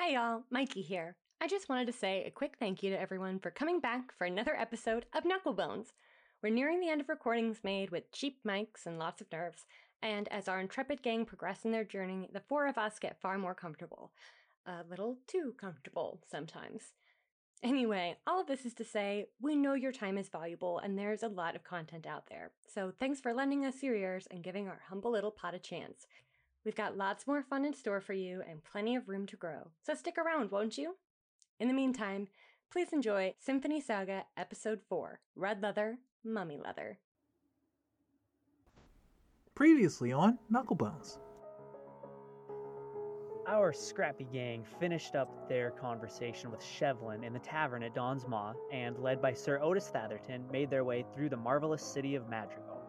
Hi, y'all. Mikey here. I just wanted to say a quick thank you to everyone for coming back for another episode of Knucklebones. We're nearing the end of recordings made with cheap mics and lots of nerves, and as our intrepid gang progress in their journey, the four of us get far more comfortable. A little too comfortable sometimes. Anyway, all of this is to say, we know your time is valuable and there's a lot of content out there. So thanks for lending us your ears and giving our humble little pot a chance. We've got lots more fun in store for you and plenty of room to grow. So stick around, won't you? In the meantime, please enjoy Symphony Saga Episode 4 Red Leather, Mummy Leather. Previously on Knucklebones. Our scrappy gang finished up their conversation with Shevlin in the tavern at Dawn's Maw and, led by Sir Otis Thatherton, made their way through the marvelous city of Madrigal.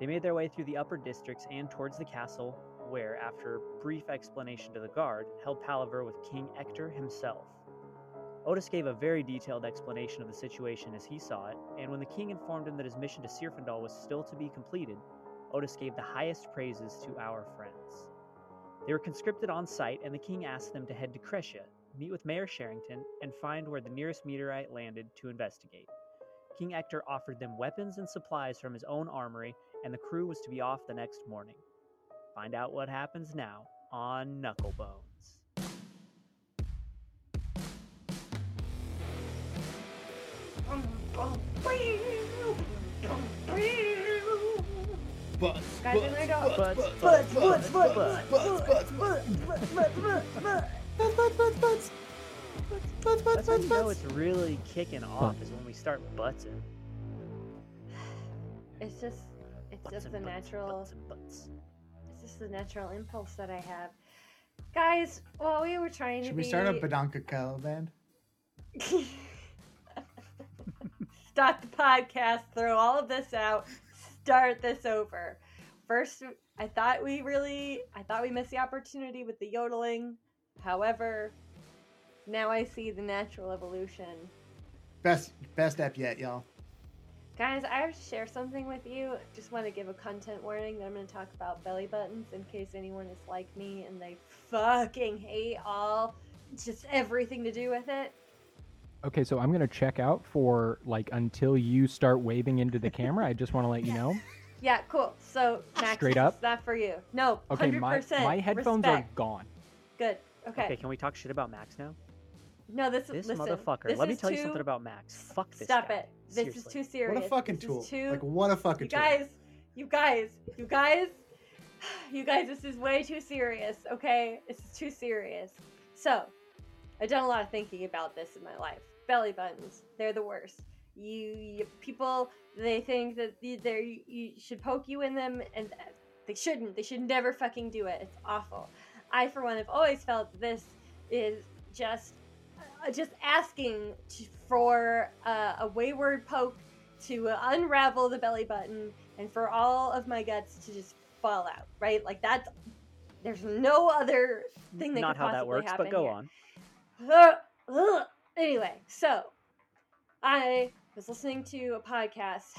They made their way through the upper districts and towards the castle, where, after a brief explanation to the guard, held palaver with King Ector himself. Otis gave a very detailed explanation of the situation as he saw it, and when the king informed him that his mission to Sirfendal was still to be completed, Otis gave the highest praises to our friends. They were conscripted on site, and the king asked them to head to Crescia, meet with Mayor Sherrington, and find where the nearest meteorite landed to investigate. King Ector offered them weapons and supplies from his own armory, and the crew was to be off the next morning. Find out what happens now on Knucklebones. Butts, Guys, in their dog. Butts, butts, butts, butts, butts, butts, butts. butts, butts, butts, butts, butts, butts, butts, butts, butts, butts. Butts, butts, That's how butts, you know butts. it's really kicking off is when we start buttsing. It's just, it's just and the butts, natural, the natural impulse that I have. Guys, while we were trying to Should be... we start a Badanka Kettle band? Stop the podcast, throw all of this out, start this over. First, I thought we really, I thought we missed the opportunity with the yodeling. However, now I see the natural evolution. Best best app yet, y'all. Guys, I have to share something with you. Just want to give a content warning that I'm going to talk about belly buttons in case anyone is like me and they fucking hate all, just everything to do with it. Okay, so I'm gonna check out for like until you start waving into the camera. I just want to let you know. Yeah, cool. So, Max, Straight up? is not for you. No, Okay, 100%. my my headphones respect. are gone. Good. Okay. Okay, can we talk shit about Max now? No, this This listen, motherfucker. this Let me is tell you too- something about Max. Fuck this Stop guy. it. This is too serious. What a fucking This tool. Too... Like what a fucking you tool. guys, you guys, you guys, you guys. This is way too serious. Okay, this is too serious. So, I've done a lot of thinking about this in my life. Belly buttons, they're the worst. You, you people, they think that they you should poke you in them, and they shouldn't. They should never fucking do it. It's awful. I, for one, have always felt this is just just asking for uh, a wayward poke to uh, unravel the belly button and for all of my guts to just fall out. Right? Like that's there's no other thing that Not could how that works, but go here. on. Ugh, ugh. Anyway, so I was listening to a podcast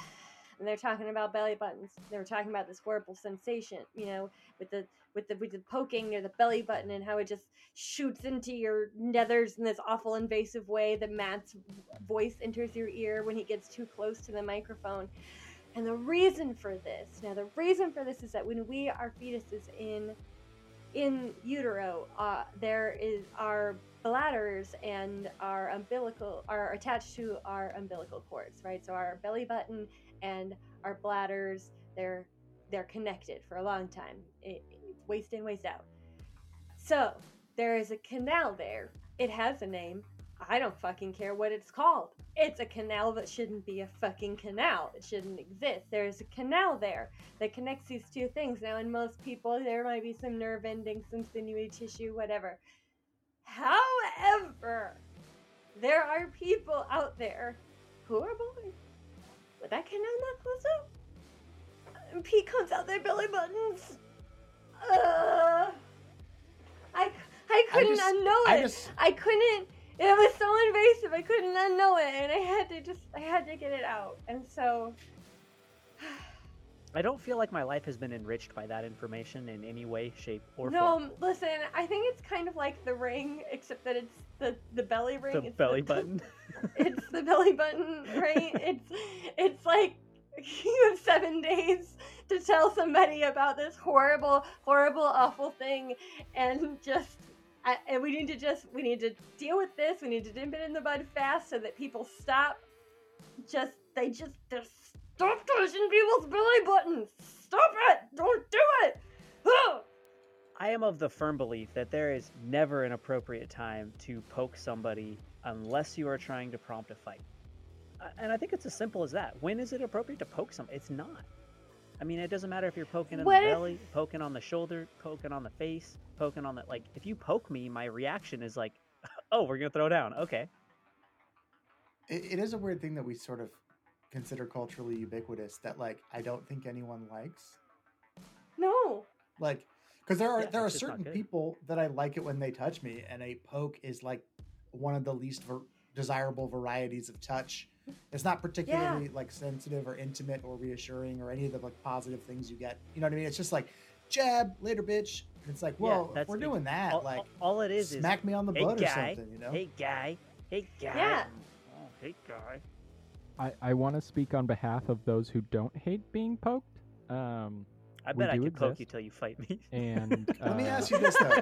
and they're talking about belly buttons. They were talking about this horrible sensation, you know, with the with the with the poking near the belly button and how it just shoots into your nethers in this awful invasive way that Matt's voice enters your ear when he gets too close to the microphone. And the reason for this, now the reason for this is that when we are fetuses in in utero, uh, there is our bladders and our umbilical are attached to our umbilical cords, right? So our belly button and our bladders, they're they're connected for a long time, waist in, waste out. So there is a canal there. It has a name. I don't fucking care what it's called. It's a canal that shouldn't be a fucking canal. It shouldn't exist. There's a canal there that connects these two things. Now, in most people, there might be some nerve endings, some sinewy tissue, whatever. However, there are people out there who are born with that canal not closed up. And pee comes out their belly buttons. Uh, I, I couldn't just- unknow I it. just I couldn't. It was so invasive. I couldn't unknow it, and I had to just. I had to get it out, and so. I don't feel like my life has been enriched by that information in any way, shape, or no, form. um, listen. I think it's kind of like the ring, except that it's the the belly ring. The it's belly button. it's the belly button, right? it's it's like you have seven days to tell somebody about this horrible, horrible, awful thing, and just. I, and we need to just we need to deal with this. We need to nip it in the bud fast so that people stop. Just they just just stop touching people's belly buttons. Stop it! Don't do it. I am of the firm belief that there is never an appropriate time to poke somebody unless you are trying to prompt a fight. And I think it's as simple as that. When is it appropriate to poke someone? It's not. I mean, it doesn't matter if you're poking in What the if- belly, poking on the shoulder, poking on the face, poking on the like. If you poke me, my reaction is like, "Oh, we're gonna throw down." Okay. It, it is a weird thing that we sort of consider culturally ubiquitous that like I don't think anyone likes. No. Like, because there are Yeah, there are it's just not certain people that I like it when they touch me, and a poke is like one of the least ver- desirable varieties of touch. It's not particularly like sensitive or intimate or reassuring or any of the like positive things you get. You know what I mean? It's just like jab later, bitch. And it's like, Yeah, well, if we're ex- doing that, all, like all- all it is smack is me on the hey, butt guy, or something. You know? hey guy, hey guy. Yeah. Oh, hey guy. I, I want to speak on behalf of those who don't hate being poked. Um, I bet I do could poke you till you fight me. and Let me uh, ask you this though.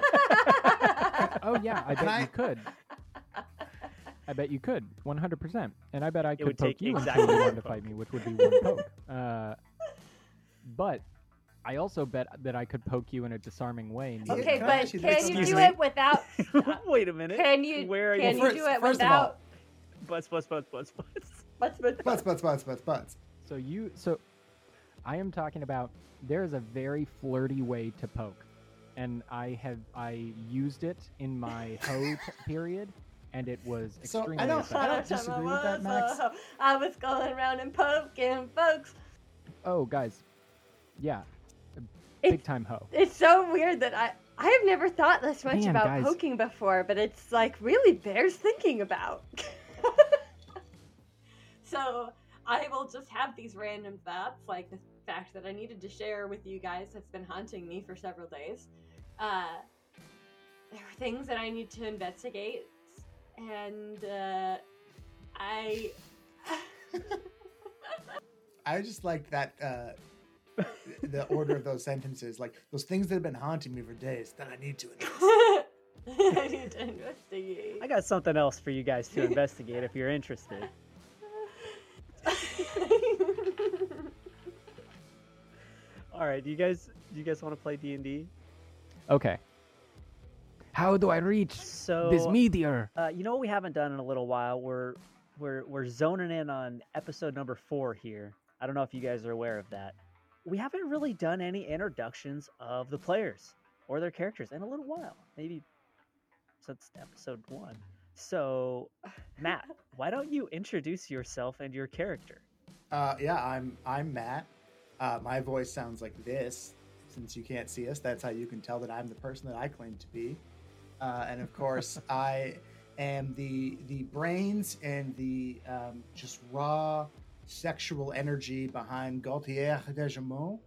Oh yeah, I bet I- you could. I bet you could, 100%. And I bet I could would poke take you exactly until you wanted to fight me, which would be one poke. Uh, but I also bet that I could poke you in a disarming way. Okay, Can but you can this? you do me? it without? Wait a minute. Can you? Where are can you? you First- do it first of all, without? Butts, butts, butts, butts, butts. Butts, butts, Butts, butts, butts, butts, butts. So you so I am talking about there is a very flirty way to poke. And I have I used it in my hoe period and it was So, I extremely don't- effective. I don't disagree with that, Max. I was going around and poking folks. Oh guys. Yeah. It- Big time hoe. It's so weird that I I have never thought this much Man, about guys. poking before, but it's like really bears thinking about. so I will just have these random thoughts, like the fact that I needed to share with you guys that's been haunting me for several days. Uh, there are things that I need to investigate, and uh, I. I just like that uh, the order of those sentences, like those things that have been haunting me for days that I need to address. I need to investigate. I got something else for you guys to investigate if you're interested. All right, do you guys do you guys want to play D and D? Okay. How do I reach So this meteor? Uh, you know what we haven't done in a little while? We're we're we're zoning in on episode number four here. I don't know if you guys are aware of that. We haven't really done any introductions of the players or their characters in a little while, maybe since episode one. So, Matt, why don't you introduce yourself and your character? Uh, yeah, I'm I'm Matt. Uh, my voice sounds like this. Since you can't see us, that's how you can tell that I'm the person that I claim to be. Uh, and of course, I am the the brains and the um, just raw sexual energy behind Gaultier Degemont.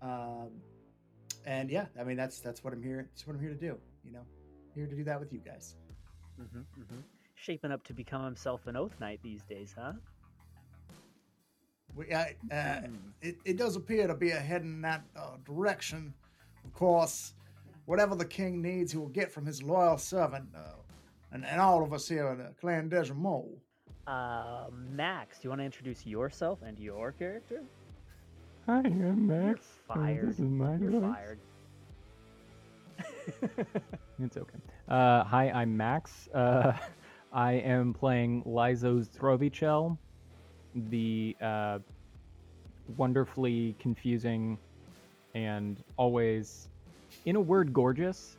Um, and yeah, I mean that's that's what I'm here. That's what I'm here to do. You know, here to do that with you guys. hmm hmm Shaping up to become himself an Oath Knight these days, huh? We, uh, uh, Hmm. it, it does appear to be a head in that uh, direction. Of course, whatever the king needs, he will get from his loyal servant, uh, and, and all of us here in the Clan Degemont. Uh, Max, do you want to introduce yourself and your character? Hi, I'm Max. You're Max. fired. This is my You're voice. fired. it's okay. Uh, hi, I'm Max. Uh, I am playing Lyzos Throvichel, the uh, wonderfully confusing and always, in a word, gorgeous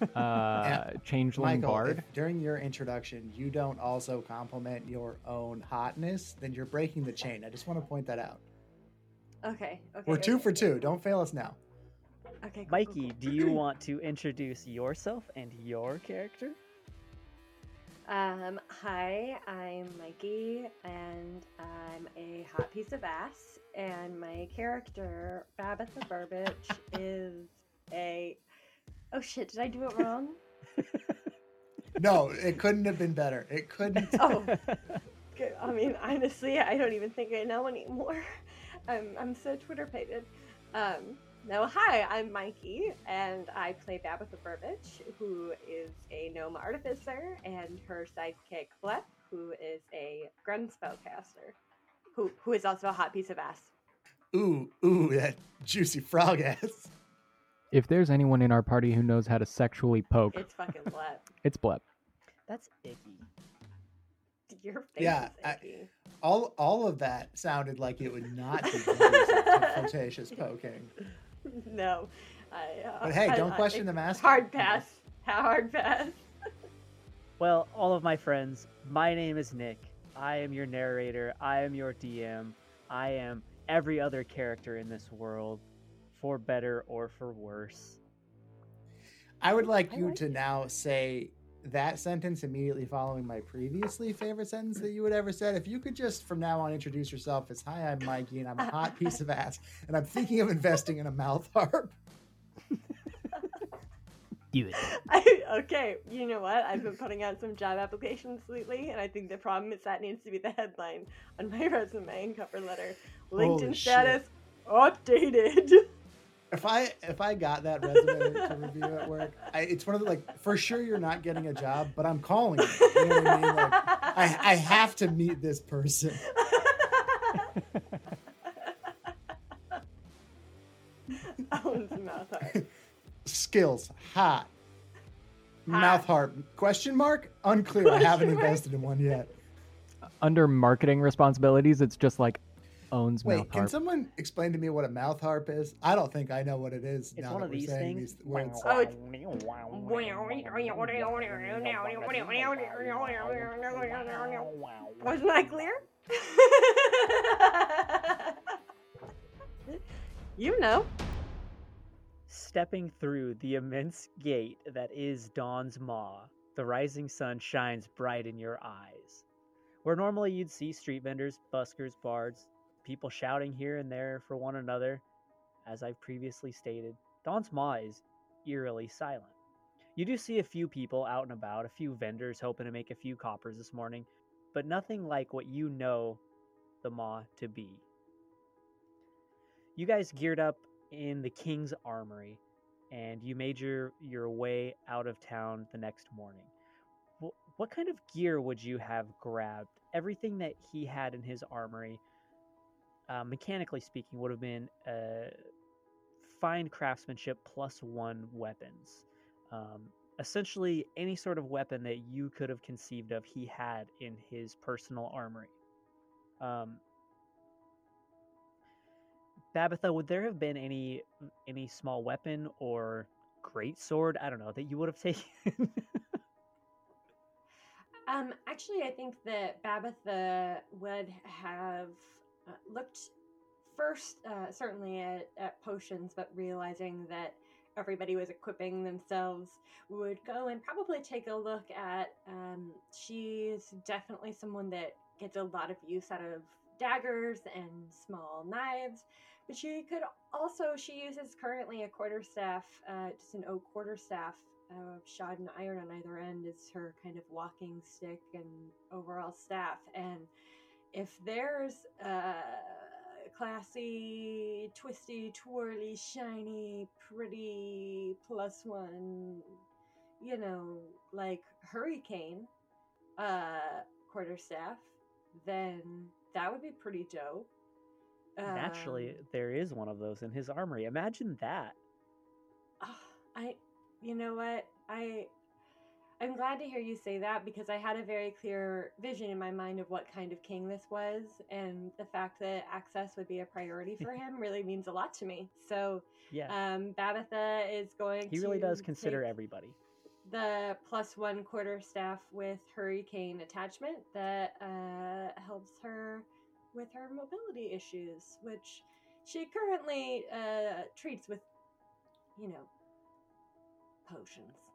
uh, changeling Michael, bard. if during your introduction you don't also compliment your own hotness, then you're breaking the chain. I just want to point that out. Okay. Okay. We're two okay, for okay. two. Don't fail us now. Okay. cool, cool, Mikey, cool. do you want to introduce yourself and your character? Um, hi, I'm Mikey, and I'm a hot piece of ass, and my character, Babitha Burbage, is a. Oh shit, did I do it wrong? No, it couldn't have been better. It couldn't. Oh, good. I mean, honestly, I don't even think I know anymore. I'm, I'm so Twitter pated. Um, no, hi, I'm Mikey, and I play Babitha Burbage, who is a gnome artificer, and her sidekick, Blep, who is a Grung spellcaster, who, who is also a hot piece of ass. Ooh, ooh, that juicy frog ass. If there's anyone in our party who knows how to sexually poke, It's fucking Blep. it's Blep. That's icky. Your face Yeah, is I- All, all of that sounded like it would not be conducive flirtatious poking. No. I, uh, But hey, I- don't I- question the master. Hard pass. How Hard pass. Well, all of my friends, my name is Nick. I am your narrator. I am your DM. I am every other character in this world, for better or for worse. I would like I you like to now say that sentence immediately following my previously favorite sentence that you would ever said. If you could just from now on introduce yourself as Hi, I'm Mikey and I'm a hot piece of ass and I'm thinking of investing in a mouth harp. Do it. I, okay, you know what? I've been putting out some job applications lately, and I think the problem is that needs to be the headline on my resume and cover letter. Holy LinkedIn shit. status updated. If I if I got that resume to review at work, I, it's one of the like for sure you're not getting a job, but I'm calling you. You know what I mean? Like I I have to meet this person. Owns mouth art. Skills hot. Hot. Mouth harp question mark unclear. I haven't Question mark? invested in one yet. Under marketing responsibilities, it's just like owns mouth Wait, can someone explain to me what a mouth harp is? I don't think I know what it is. It's now one that of we're these saying things. These words. Oh, it's- Wasn't I clear? you know. Stepping through the immense gate that is Dawn's Maw, the rising sun shines bright in your eyes. Where normally you'd see street vendors, buskers, bards, people shouting here and there for one another, as I've previously stated, Dawn's Maw is eerily silent. You do see a few people out and about, a few vendors hoping to make a few coppers this morning, but nothing like what you know the Maw to be. You guys geared up in the King's Armory, and you made your, your way out of town the next morning. What kind of gear would you have grabbed? Everything that he had in his armory, uh, mechanically speaking, would have been uh, fine craftsmanship plus one weapons. Um, essentially, any sort of weapon that you could have conceived of, he had in his personal armory. Um, Babitha, would there have been any any small weapon or great sword? I don't know that you would have taken. Um, actually, I think that Babitha would have uh, looked first, uh, certainly at, at potions, but realizing that everybody was equipping themselves, would go and probably take a look at. Um, she's definitely someone that gets a lot of use out of daggers and small knives. But she could also, she uses currently a quarterstaff, uh, just an oak quarterstaff uh, shod in iron on either end is her kind of walking stick and overall staff. And if there's a classy, twisty, twirly, shiny, pretty plus one, you know, like hurricane uh, quarterstaff, then that would be pretty dope. Naturally, Um, there is one of those in his armory. Imagine that. Ah, I, you know what, I, I'm glad to hear you say that because I had a very clear vision in my mind of what kind of king this was, and the fact that access would be a priority for him really means a lot to me. So, Yeah, um, Babitha is going. To He really does consider everybody. the plus one quarter staff with hurricane attachment that uh, helps her with her mobility issues, which she currently uh, treats with, you know, potions.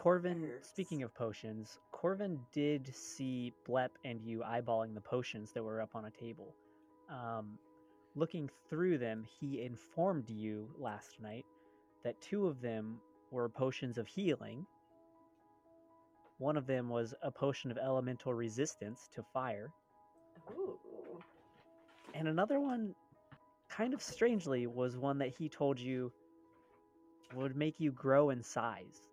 Corvin, speaking of potions, Corvin did see Blep and you eyeballing the potions that were up on a table. Um, looking through them, he informed you last night that two of them were potions of healing. One of them was a potion of elemental resistance to fire, Ooh. and another one, kind of strangely, was one that he told you would make you grow in size.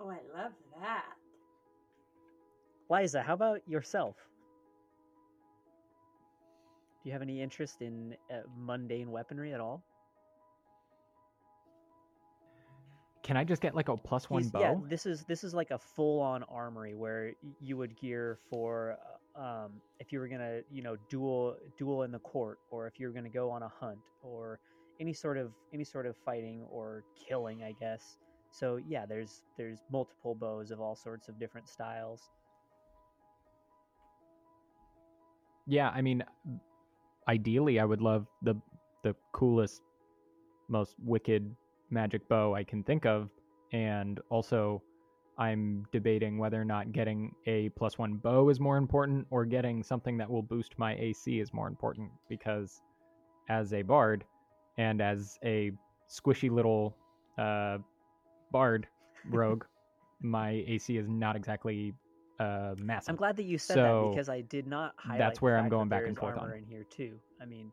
Oh, I love that. Liza, how about yourself? Do you have any interest in uh, mundane weaponry at all? Can I just get like a plus one He's- bow? Yeah, this is this is like a full-on armory where you would gear for uh, um, if you were gonna you know duel duel in the court, or if you were gonna go on a hunt, or any sort of any sort of fighting or killing, I guess. So yeah, there's there's multiple bows of all sorts of different styles. Yeah, I mean, ideally, I would love the the coolest, most wicked magic bow I can think of, and also, I'm debating whether or not getting a plus one bow is more important, or getting something that will boost my AC is more important. Because, as a bard, and as a squishy little uh, bard rogue, my AC is not exactly uh, massive. I'm glad that you said So, that because I did not highlight. that's where I'm going back and forth on. armor in here too. I mean,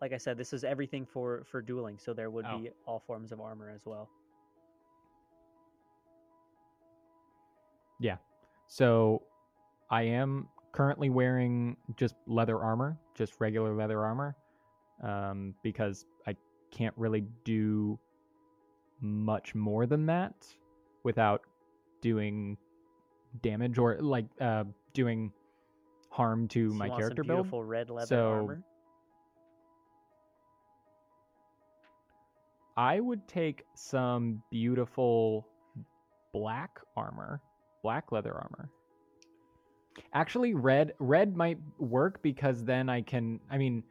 like I said, this is everything for for dueling, so there would Oh. be all forms of armor as well. Yeah. So I am currently wearing just leather armor, just regular leather armor, um, because I can't really do much more than that without doing damage or like uh, doing harm to my character build. beautiful red leather So- armor. I would take some beautiful black armor, black leather armor. Actually, red red might work because then I can. I mean,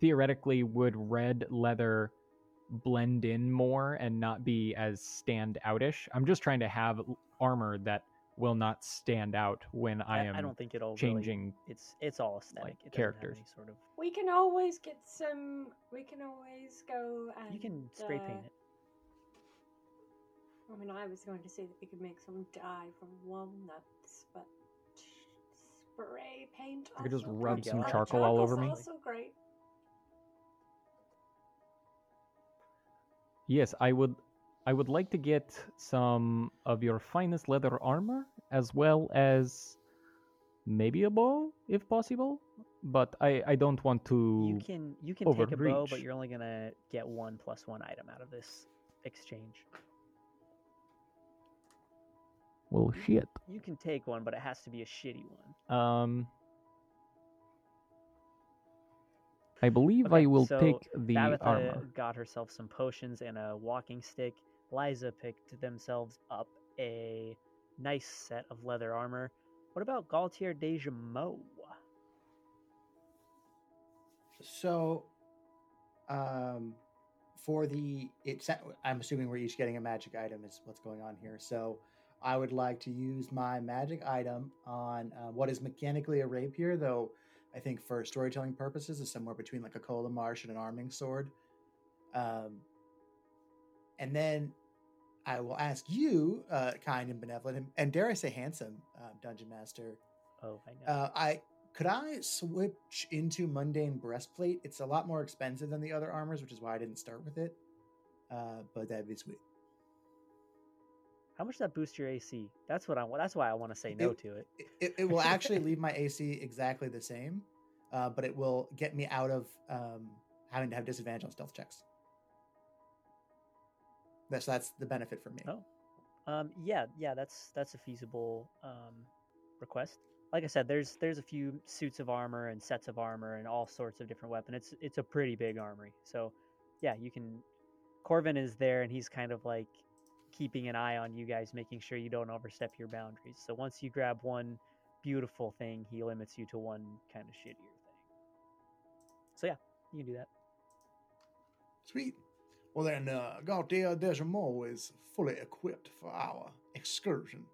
theoretically, would red leather blend in more and not be as stand outish? I'm just trying to have armor that will not stand out when I, I, am I don't think it'll really- changing. It's it's all aesthetic. it doesn't have characters. any sort of. We can always get some. We can always go and. You can spray paint uh, it. I mean, I was going to say that we could make some dye from walnuts, but spray paint. I could just rub some charcoal all over me. Also great. Yes, I would I would like to get some of your finest leather armor as well as maybe a bow if possible, but I I don't want to You can you can take a bow, but you're only gonna get one plus one item out of this exchange. Well, shit. You can take one, but it has to be a shitty one. Um I believe Okay, I will so take the Babitha armor. got herself some potions and a walking stick. Liza picked themselves up a nice set of leather armor. What about Gaultier Degemont? So, um, for the it's I'm assuming we're each getting a magic item is what's going on here. So, I would like to use my magic item on uh, what is mechanically a rapier, though I think for storytelling purposes is somewhere between like a colichemarde and an arming sword. Um, and then I will ask you, uh, kind and benevolent, and, and dare I say handsome, uh, dungeon master, Oh, I know. uh, I could I switch into mundane breastplate? It's a lot more expensive than the other armors, which is why I didn't start with it. Uh, but that'd be sweet. How much does that boost your AC? That's what I. want. That's why I want to say no It- to it. It, it, will actually leave my AC exactly the same, uh, but it will get me out of um, having to have disadvantage on stealth checks. That's that's the benefit for me. Oh. Um, yeah, yeah, that's that's a feasible um, request. Like I said, there's there's a few suits of armor and sets of armor and all sorts of different weapons. It's it's a pretty big armory. So, yeah, you can. Corvin is there, and he's kind of like keeping an eye on you guys, making sure you don't overstep your boundaries. So once you grab one beautiful thing, he limits you to one kind of shittier thing. So yeah, you can do that. Sweet. Well then, uh, Gaultier Degemont is fully equipped for our excursion.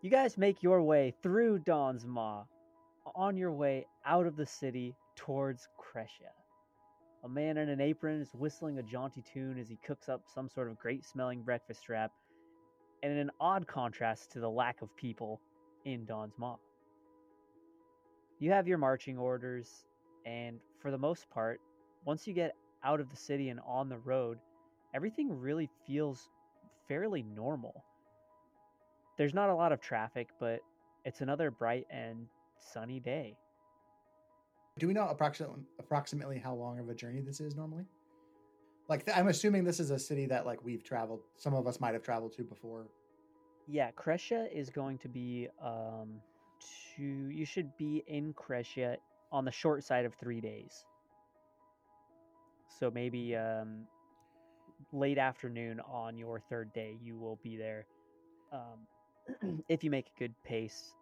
You guys make your way through Dawn's Maw, on your way out of the city towards Crescia. A man in an apron is whistling a jaunty tune as he cooks up some sort of great smelling breakfast wrap, and in an odd contrast to the lack of people in Dawn's Maw. You have your marching orders, and for the most part, once you get out of the city and on the road, everything really feels fairly normal. There's not a lot of traffic, but it's another bright and sunny day. Do we know approximately approximately how long of a journey this is normally? Like, th- I'm assuming this is a city that like we've traveled. Some of us might have traveled to before. Yeah, Crescia is going to be um to you should be in Crescia on the short side of 3 days. So maybe um late afternoon on your third day you will be there um if you make a good pace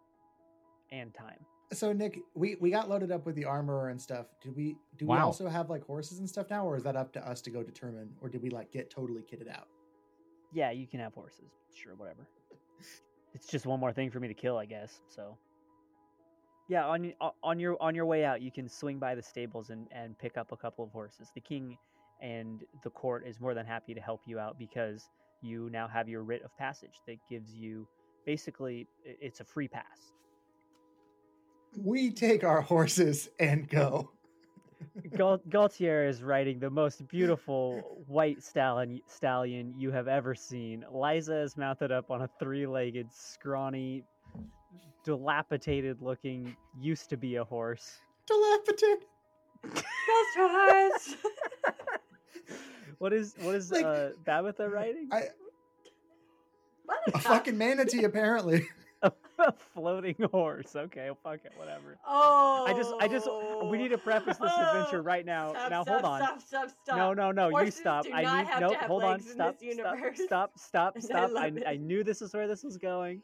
and time. So Nick, we we got loaded up with the armor and stuff. Do we do we also have like horses and stuff now, or is that up to us to go determine, or did we like get totally kitted out? Yeah, you can have horses. Sure, whatever. It's just one more thing for me to kill, I guess. So, yeah, on on your on your way out, you can swing by the stables and and pick up a couple of horses. The king and the court is more than happy to help you out because you now have your writ of passage that gives you basically it's a free pass. We take our horses and go. Gaultier is riding the most beautiful white stallion stallion you have ever seen. Liza is mounted up on a three-legged, scrawny, dilapidated-looking, used to be a horse. Dilapidate. Ghost horse. What is what is Like, uh, Babitha riding? I, What a fucking manatee, apparently. A floating horse. Okay, fuck it, whatever. Oh. I just I just we need to preface this adventure oh, right now. Stop, now stop, hold on. Stop, stop, stop. No, no, no! Horses you stop. do I need have nope. Hold on. legs in Stop. Stop. Stop. Stop. I Stop. I, I knew this is where this was going.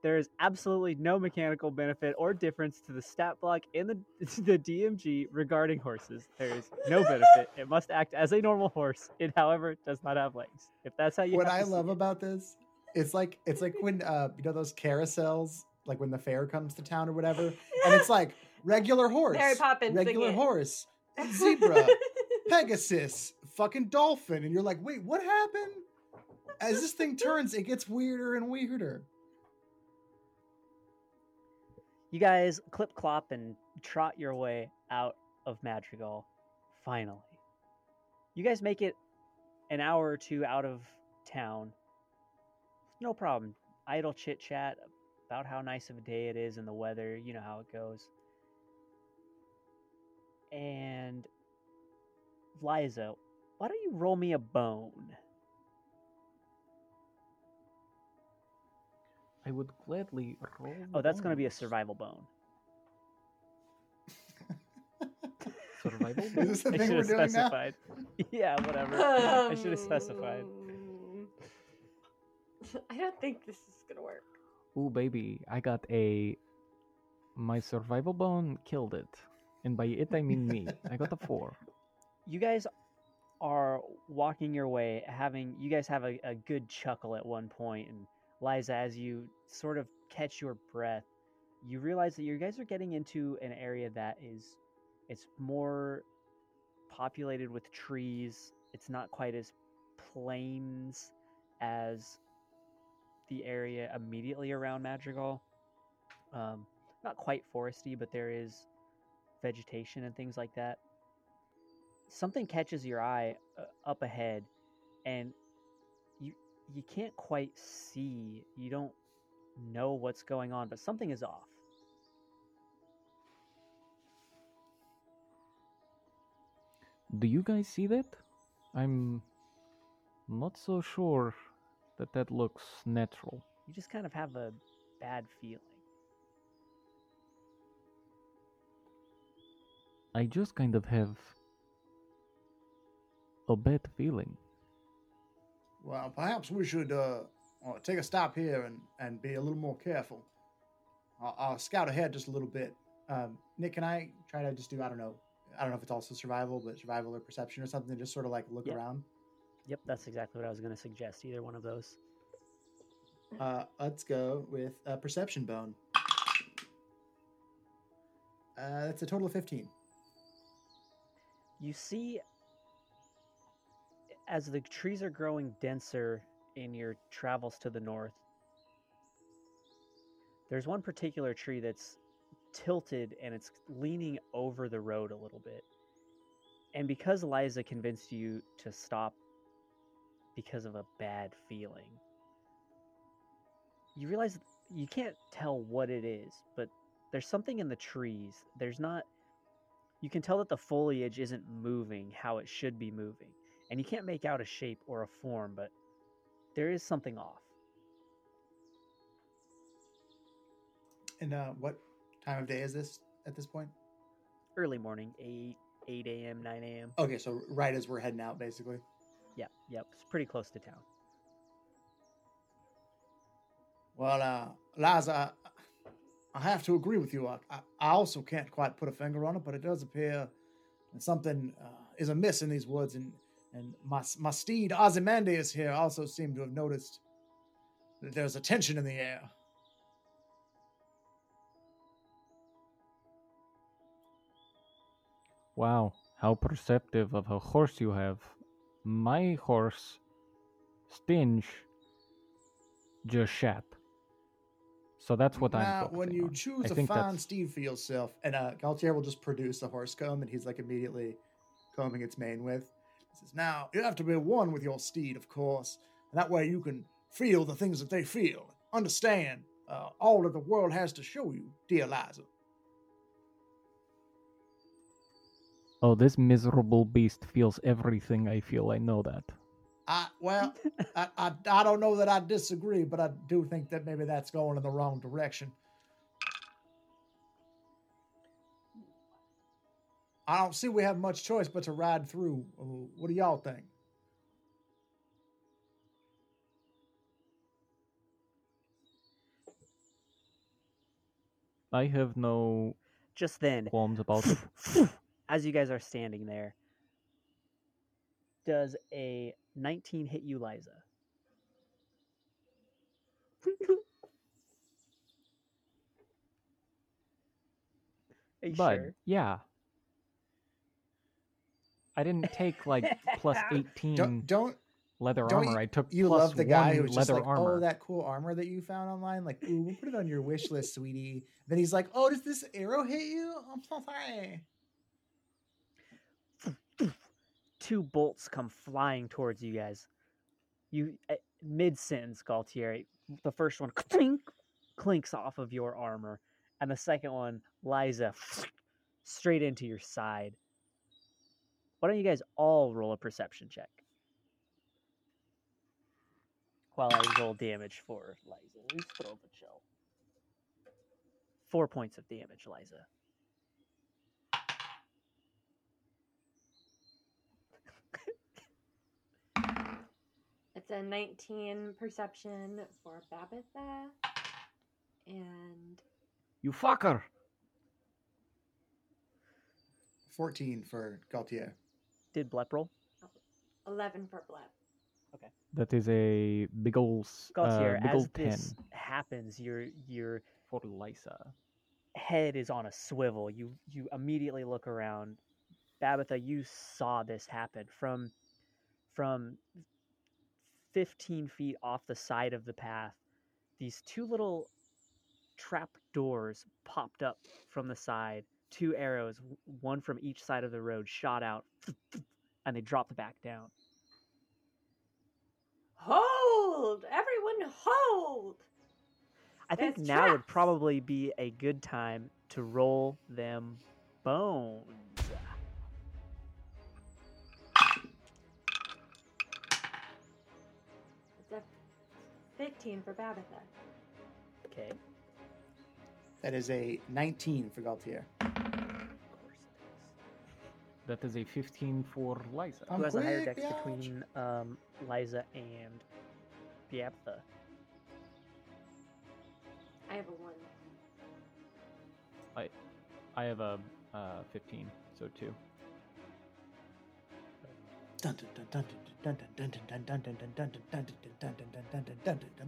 There is absolutely no mechanical benefit or difference to the stat block in the the DMG regarding horses. There is no benefit. It must act as a normal horse. It, however, does not have legs. If that's how you. what I love it. about this, it's like it's like when uh you know those carousels, like when the fair comes to town or whatever, and it's like regular horse, Mary Poppins regular singing. horse, zebra, Pegasus, fucking dolphin, and you're like, wait, what happened? As this thing turns, it gets weirder and weirder. You guys clip clop and trot your way out of Madrigal. Finally, you guys make it an hour or two out of town. No problem. Idle chit chat about how nice of a day it is and the weather. You know how it goes. And Liza, why don't you roll me a bone? I would gladly roll. Oh, that's going to be a survival bone. Survival. Is this the I thing should we're have doing now? specified. yeah, whatever. I should have specified. Oh. I don't think this is gonna work. Ooh, baby, I got a. My survival bone killed it, and by it I mean me. I got a four. you guys are walking your way having you guys have a, a good chuckle at one point and liza as you sort of catch your breath you realize that you guys are getting into an area that is it's more populated with trees it's not quite as plains as the area immediately around madrigal. Um, not quite foresty but there is vegetation and things like that. Something catches your eye uh, up ahead and you you can't quite see. You don't know what's going on but something is off. Do you guys see that? I'm not so sure that that looks natural. you just kind of have a bad feeling I just kind of have a bad feeling. Well, perhaps we should uh, uh, take a stop here and, and be a little more careful. I'll, I'll scout ahead just a little bit. Um, Nick, can I try to just do, I don't know, I don't know if it's also survival, but survival or perception or something, just sort of like look Yeah. around? Yep that's exactly what i was going to suggest either one of those Uh, let's go with a perception bone. Uh, that's a total of 15. You see, as the trees are growing denser in your travels to the north, there's one particular tree that's tilted and it's leaning over the road a little bit. And because Liza convinced you to stop because of a bad feeling, you realize you can't tell what it is, but there's something in the trees. There's not. You can tell that the foliage isn't moving how it should be moving. And you can't make out a shape or a form, but there is something off. And uh, what time of day is this at this point? Early morning, 8, 8 a.m., 9 a.m. Okay, so right as we're heading out, basically. Yep, yep. It's pretty close to town. Well, uh, Liza, I, I have to agree with you. I, I, I also can't quite put a finger on it, but it does appear that something uh, is amiss in these woods, and and my my steed Ozymandias here also seemed to have noticed that there's a tension in the air. Wow, how perceptive of a horse you have. My horse, Stinge, just shat. So that's what I'm now, focusing when you on. choose I a fine that's- steed for yourself, and uh, Galtier will just produce a horse comb, and he's like immediately combing its mane with. He says, "Now you have to be one with your steed, of course, and that way you can feel the things that they feel, understand uh, all that the world has to show you, dear Liza." Oh, this miserable beast feels everything I feel. I know that. I well, I, I I don't know that I disagree, but I do think that maybe that's going in the wrong direction. I don't see we have much choice but to ride through. What do y'all think? I have no Just then, qualms about it. as you guys are standing there, does a 19 hit you, Liza? Are you But sure? yeah. I didn't take like plus 18 Don't don't leather don't armor. you- I took you plus love the guy one who's just leather like, oh, armor. oh, that cool armor that you found online? Like, ooh, we'll put it on your wish list, sweetie. Then he's like, oh, does this arrow hit you? I'm so sorry. Two bolts come flying towards you guys. You eh, mid sentence, Galtieri. The first one clink, clinks off of your armor, and the second one, Liza, uh, straight into your side. Why don't you guys all roll a perception check? While I roll damage for Liza. Least throw the chill. Four points of damage, Liza. It's a 19 perception for Babitha. And You fucker! 14 for Gaultier. Did Blep roll? 11 for Blep. Okay. That is a big ol' s- uh, Gautier, big as ol' 10 this happens, your your for Lysa. head is on a swivel. You you immediately look around. Babitha, you saw this happen from from 15 feet off the side of the path. These two little trap doors popped up from the side. Two arrows, one from each side of the road, shot out, and they dropped back down. Hold! Everyone hold! I think There's now would probably be a good time to roll them bones. 15 for Babitha. Okay. That is a 19 for Galtier. That is a 15 for Liza. Oh, Who has a higher dex between um, Liza and Babitha? I have a 1. I, I have a uh, 15, so 2.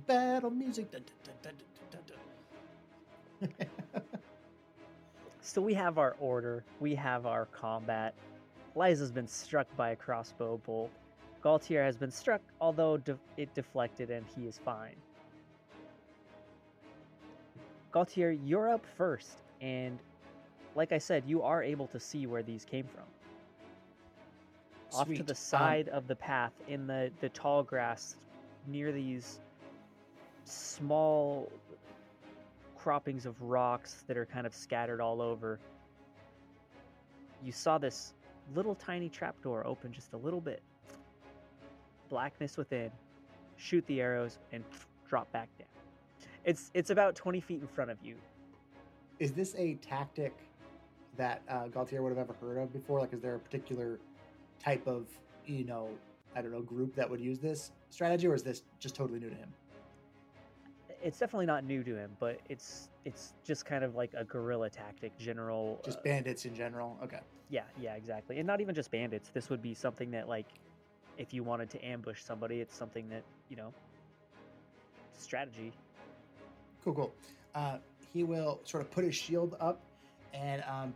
Battle music. So we have our order, we have our combat. Liza's been struck by a crossbow bolt. Galtier has been struck, although it deflected and he is fine. Galtier, you're up first, and like I said, you are able to see where these came from. Off to Sweet. the Um, side of the path in the, the tall grass near these small croppings of rocks that are kind of scattered all over. You saw this little tiny trapdoor open just a little bit. Blackness within. Shoot the arrows and drop back down. It's it's about 20 feet in front of you. Is this a tactic that uh, Gaultier would have ever heard of before? Like, is there a particular type of, you know, I don't know, group that would use this strategy, or is this just totally new to him? It's definitely not new to him, but it's it's just kind of like a guerrilla tactic, general. Just uh, bandits in general? Okay. Yeah, yeah, exactly. And not even just bandits. This would be something that like if you wanted to ambush somebody, it's something that, you know, strategy. Cool, cool. Uh, he will sort of put his shield up and um,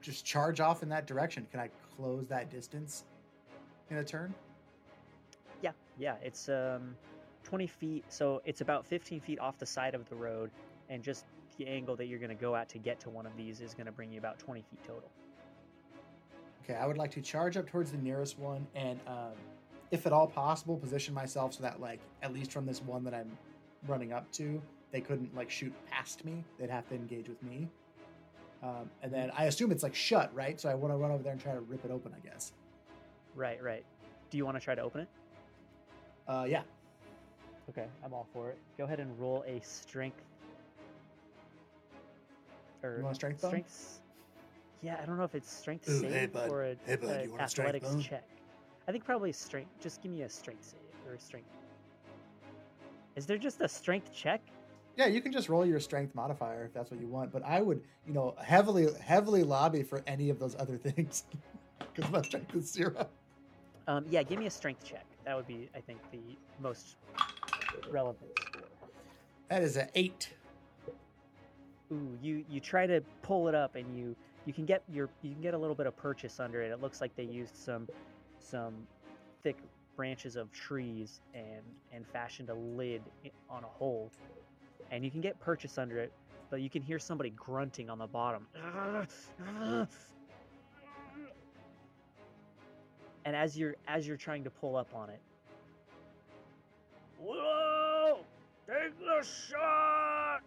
just charge off in that direction. Can I close that distance in a turn? Yeah, yeah, it's um 20 feet, so it's about 15 feet off the side of the road, and just the angle that you're going to go at to get to one of these is going to bring you about 20 feet total. Okay, I would like to charge up towards the nearest one and, um, if at all possible, position myself so that, like, at least from this one that I'm running up to, they couldn't, like, shoot past me. They'd have to engage with me. Um, and then I assume it's, like, shut, right? So I want to run over there and try to rip it open, I guess. Right, right. Do you want to try to open it? Uh, yeah. Okay, I'm all for it. Go ahead and roll a strength. Or You want a strength bone? strengths. Yeah, I don't know if it's strength Ooh, save hey, bud. or a, Hey, bud, a you want a strength athletics bone? check. I think probably strength. Just give me a strength save or a strength. Is there just a strength check? Yeah, you can just roll your strength modifier if that's what you want. But I would, you know, heavily, heavily lobby for any of those other things because my strength is zero. Um, yeah, give me a strength check. That would be, I think, the most relevant score. That is an eight. Ooh, you you try to pull it up and you you can get your you can get a little bit of purchase under it. It looks like they used some some thick branches of trees and and fashioned a lid on a hole. And you can get purchase under it, but you can hear somebody grunting on the bottom. And as you're as you're trying to pull up on it, whoa! Take the shot!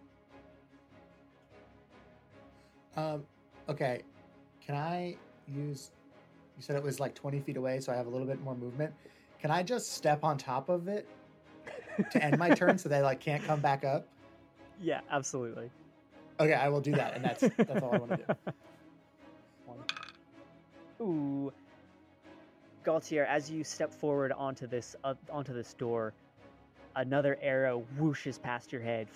Um, okay, can I use? You said it was like twenty feet away, so I have a little bit more movement. Can I just step on top of it to end my turn so they like can't come back up? Yeah, absolutely. Okay, I will do that, and that's that's all I want to do. One. Ooh. Gaultier, as you step forward onto this uh, onto this door, another arrow whooshes past your head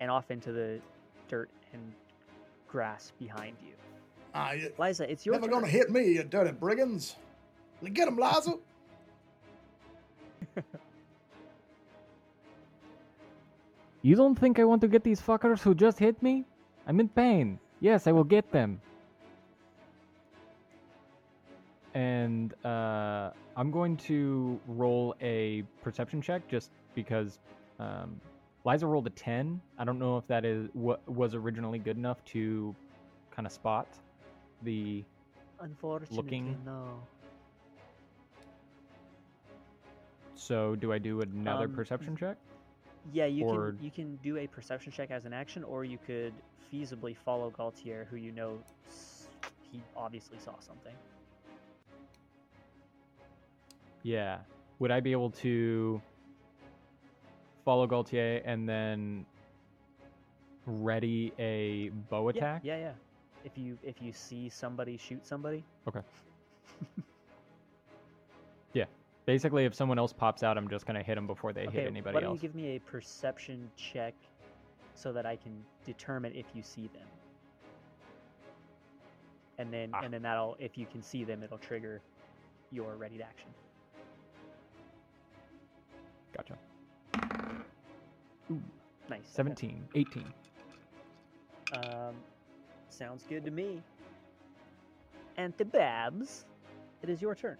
and off into the dirt and grass behind you. Ah, you Liza, it's your never turn. gonna hit me, you dirty brigands! Get him, Liza! You don't think I want to get these fuckers who just hit me? I'm in pain. Yes, I will get them. And uh, I'm going to roll a perception check just because um, Liza rolled a 10. I don't know if that is what was originally good enough to kind of spot the. Unfortunately, looking- no. So, do I do another Um, perception check? Yeah, you Or- can you can do a perception check as an action, or you could feasibly follow Gaultier, who you know he obviously saw something. Yeah. Would I be able to follow Gaultier and then ready a bow attack? Yeah, yeah. If you if you see somebody shoot somebody, Basically, if someone else pops out, I'm just gonna hit them before they okay. hit anybody why don't else. you give me a perception check so that I can determine if you see them? and then Ah. and then that'll if you can see them, it'll trigger your ready to action. Gotcha. Nice. okay. 17, 18. Um, sounds good to me. And the Babs, it is your turn.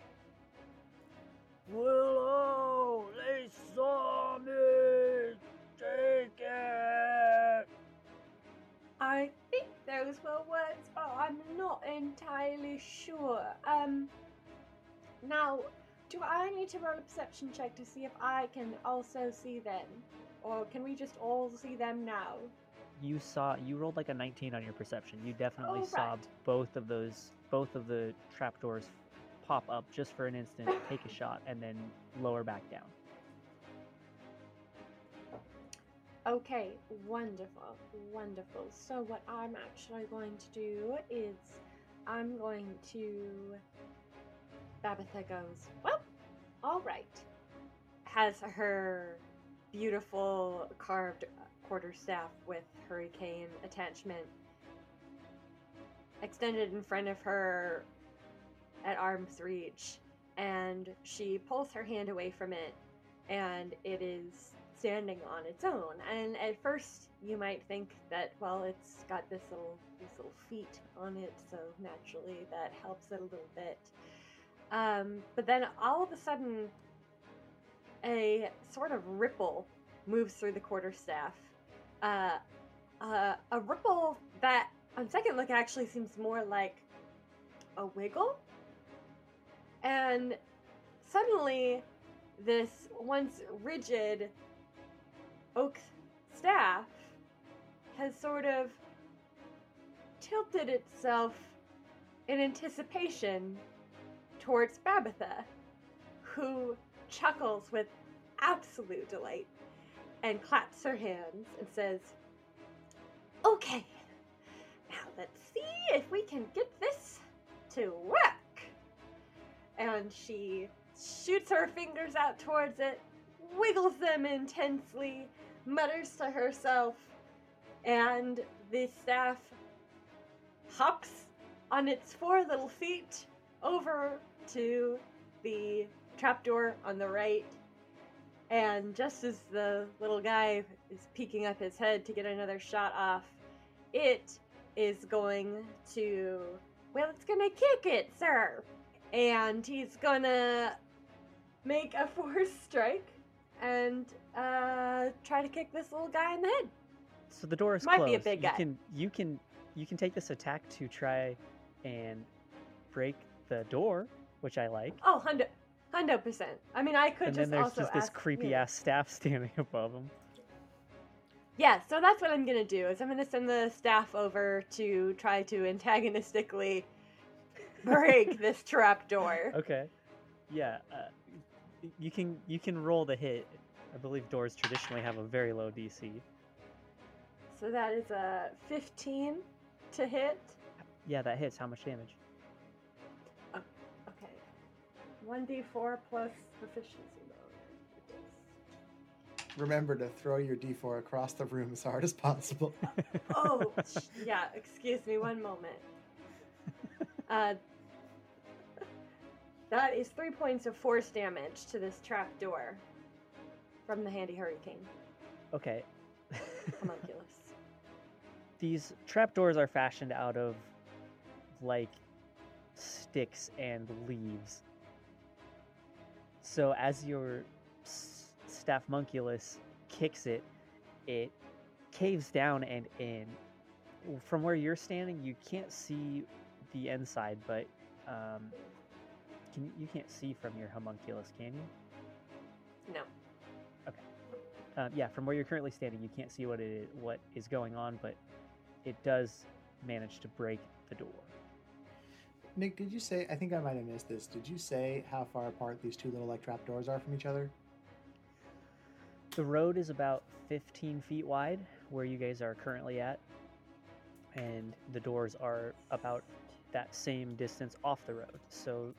Willow, they saw me. Take it. I think those were words, but I'm not entirely sure. Um, now, do I need to roll a perception check to see if I can also see them? Or can we just all see them now? You saw. You rolled like a 19 on your perception. You definitely Oh, saw both of those, both of the trapdoors pop up just for an instant, take a shot, and then lower back down. Okay, wonderful, wonderful. So what I'm actually going to do is I'm going to Babitha goes, Well, alright. Has her beautiful carved quarterstaff with hurricane attachment extended in front of her at arm's reach and she pulls her hand away from it and it is standing on its own. And at first, you might think that well, it's got this little these little feet on it, so naturally that helps it a little bit. Um, but then all of a sudden, a sort of ripple moves through the quarterstaff. Uh, uh, a ripple that, on second look, actually seems more like a wiggle. And suddenly, this once rigid oak staff has sort of tilted itself in anticipation towards Babitha, who chuckles with absolute delight and claps her hands and says, Okay, now let's see if we can get this to work. And she shoots her fingers out towards it, wiggles them intensely, mutters to herself, and the staff hops on its four little feet over to the trapdoor on the right. And just as the little guy is peeking up his head to get another shot off, it is going to. Well, it's gonna kick it, sir. And he's gonna make a force strike and uh, try to kick this little guy in the head. So the door is Might closed. be a big guy. you can you can you can take this attack to try and break the door, which I like. Oh, hundo, hundo percent. I mean, I could and just then there's also just this ask, creepy yeah. ass staff standing above him. Yeah, so that's what I'm gonna do. Is I'm gonna send the staff over to try to antagonistically break this trap door. Okay. Yeah. Uh, you can you can roll the hit. I believe doors traditionally have a very low DC. So that is a 15 to hit. Yeah, that hits. How much damage? Okay. 1d4 plus proficiency bonus. Remember to throw your d4 across the room as hard as possible. Oh, yeah, excuse me one moment. Uh, that is three points of force damage to this trap door from the handy hurricane Okay. homunculus. These trapdoors are fashioned out of like sticks and leaves. So as your s- staff monculus kicks it, it caves down and in. From where you're standing, you can't see the inside, but um, can you can't see from your homunculus, can you? No. Uh, yeah, from where you're currently standing, you can't see what it is, what is going on, but it does manage to break the door. Nick, did you say? I think I might have missed this. Did you say how far apart these two little like trap doors are from each other? The road is about 15 feet wide, where you guys are currently at, and the doors are about that same distance off the road. So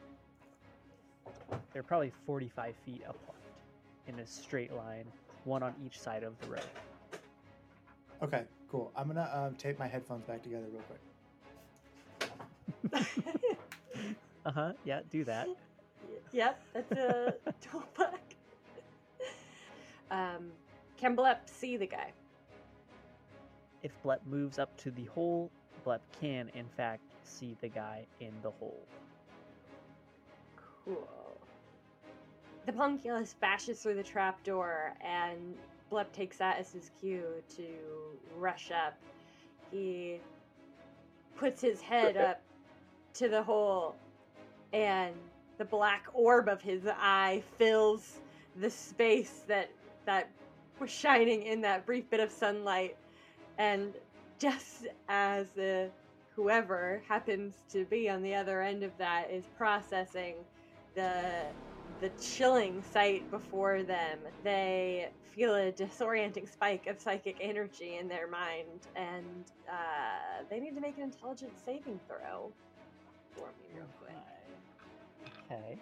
they're probably 45 feet apart in a straight line, one on each side of the road. Okay, cool. I'm gonna um, tape my headphones back together real quick. Uh huh. Yeah, do that. yep, that's a twelve buck. Um, can Blep see the guy? If Blep moves up to the hole, Blep can, in fact, see the guy in the hole. Cool. The Punculus bashes through the trapdoor, and Blep takes that as his cue to rush up. He puts his head up to the hole, and the black orb of his eye fills the space that that was shining in that brief bit of sunlight. And just as the whoever happens to be on the other end of that is processing the the chilling sight before them, they feel a disorienting spike of psychic energy in their mind, and uh, they need to make an intelligence saving throw for me real quick. Okay.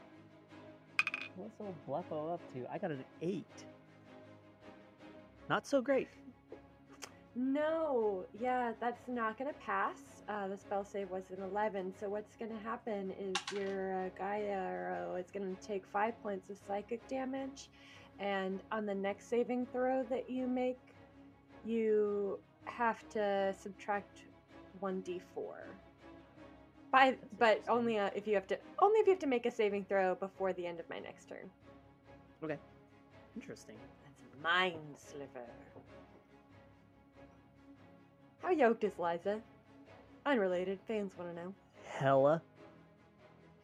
What's old Bleppo up to? I got an eight. Not so great. No, yeah, that's not gonna pass. Uh, the spell save was an 11, so what's gonna happen is your uh, Gaia is gonna take 5 points of psychic damage, and on the next saving throw that you make, you have to subtract 1d4. By, but only uh, if you have to only if you have to make a saving throw before the end of my next turn. Okay. Interesting. That's mind sliver. How yoked is Liza? Unrelated. Fans want to know. Hella.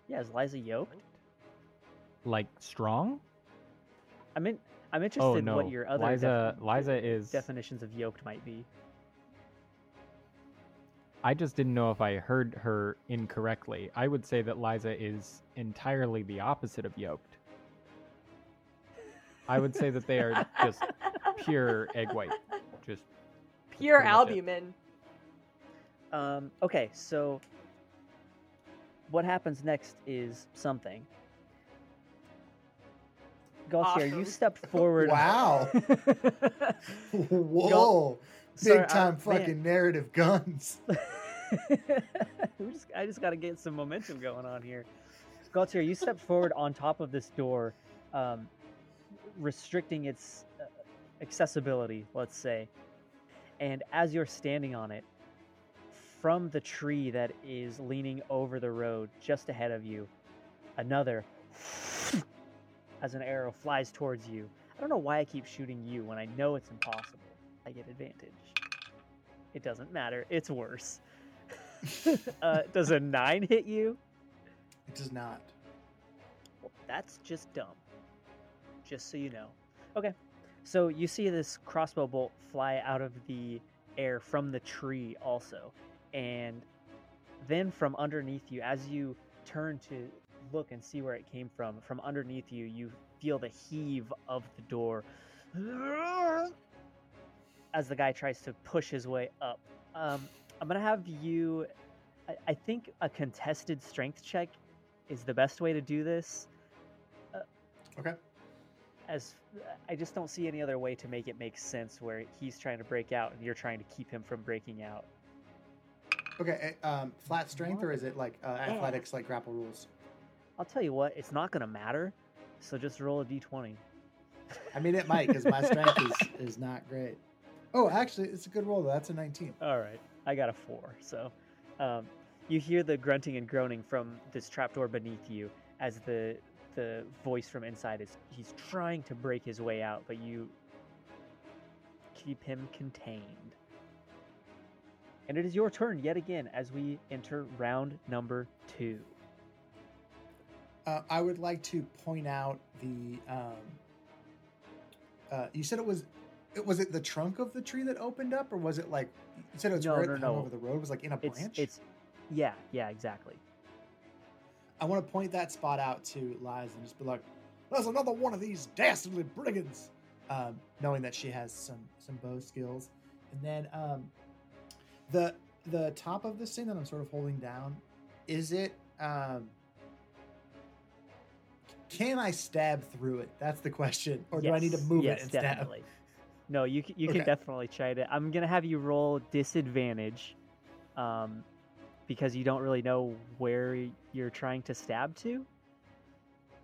Yeah, is Liza yoked? Like strong? I mean, I'm oh, interested Oh in no, what your other Liza. defi- Liza is. definitions of yoked might be. I just didn't know if I heard her incorrectly. I would say that Liza is entirely the opposite of yoked. I would say that they are just pure egg white. Just Pure pretty much it. Albumin. Um, okay, so what happens next is something. Gaultier, you Awesome. step forward. Wow. Whoa. Go- Sorry, Big time I- fucking man. narrative guns. Just, I just got to get some momentum going on here. Gaultier, you step forward on top of this door, um, restricting its uh, accessibility, let's say. And as you're standing on it, from the tree that is leaning over the road just ahead of you, another as an arrow flies towards you. I don't know why I keep shooting you when I know it's impossible. I get advantage. It doesn't matter. It's worse. uh, does a nine hit you? It does not. Well, that's just dumb. Just so you know. Okay. So you see this crossbow bolt fly out of the air from the tree also. And then from underneath you, as you turn to look and see where it came from, from underneath you, you feel the heave of the door as the guy tries to push his way up. Um, I'm going to have you. I, I think a contested strength check is the best way to do this. Uh, Okay. As I just don't see any other way to make it make sense where he's trying to break out and you're trying to keep him from breaking out. Okay. eh, Um, flat strength or is it like uh, athletics, like grapple rules? I'll tell you what, it's not going to matter. So just roll a d20. I mean, it might because my strength is, is not great. Oh, actually, it's a good roll though. That's a 19. All right, I got a four. So, um, you hear the grunting and groaning from this trapdoor beneath you as the the voice from inside is he's trying to break his way out, but you keep him contained. And it is your turn yet again as we enter round number two. Uh, I would like to point out the. Um, uh, you said it was. It, was it the trunk of the tree that opened up, or was it like you said it was No, right no, no. over the road? It was like in a It's branch. it's yeah yeah exactly. I want to point that spot out to Liza and just be like, "There's another one of these dastardly brigands," um, knowing that she has some some bow skills. And then um, the the top of this thing that I'm sort of holding down, is it? Um, can I stab through it? That's the question. Or do I need to move yes, it and stab? definitely. No, you you Okay. can definitely try to. I'm gonna have you roll disadvantage, um, because you don't really know where you're trying to stab to.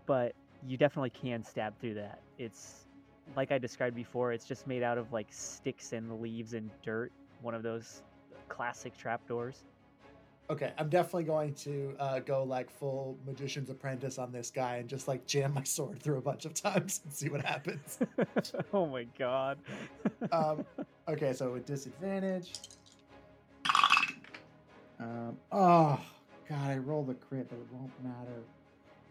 But you definitely can stab through that. It's like I described before, it's just made out of like sticks and leaves and dirt. One of those classic trapdoors. Okay, I'm definitely going to uh, go like full magician's apprentice on this guy and just like jam my sword through a bunch of times and see what happens. oh my god. um, okay, so with disadvantage. Um, oh god, I rolled a crit, but it won't matter.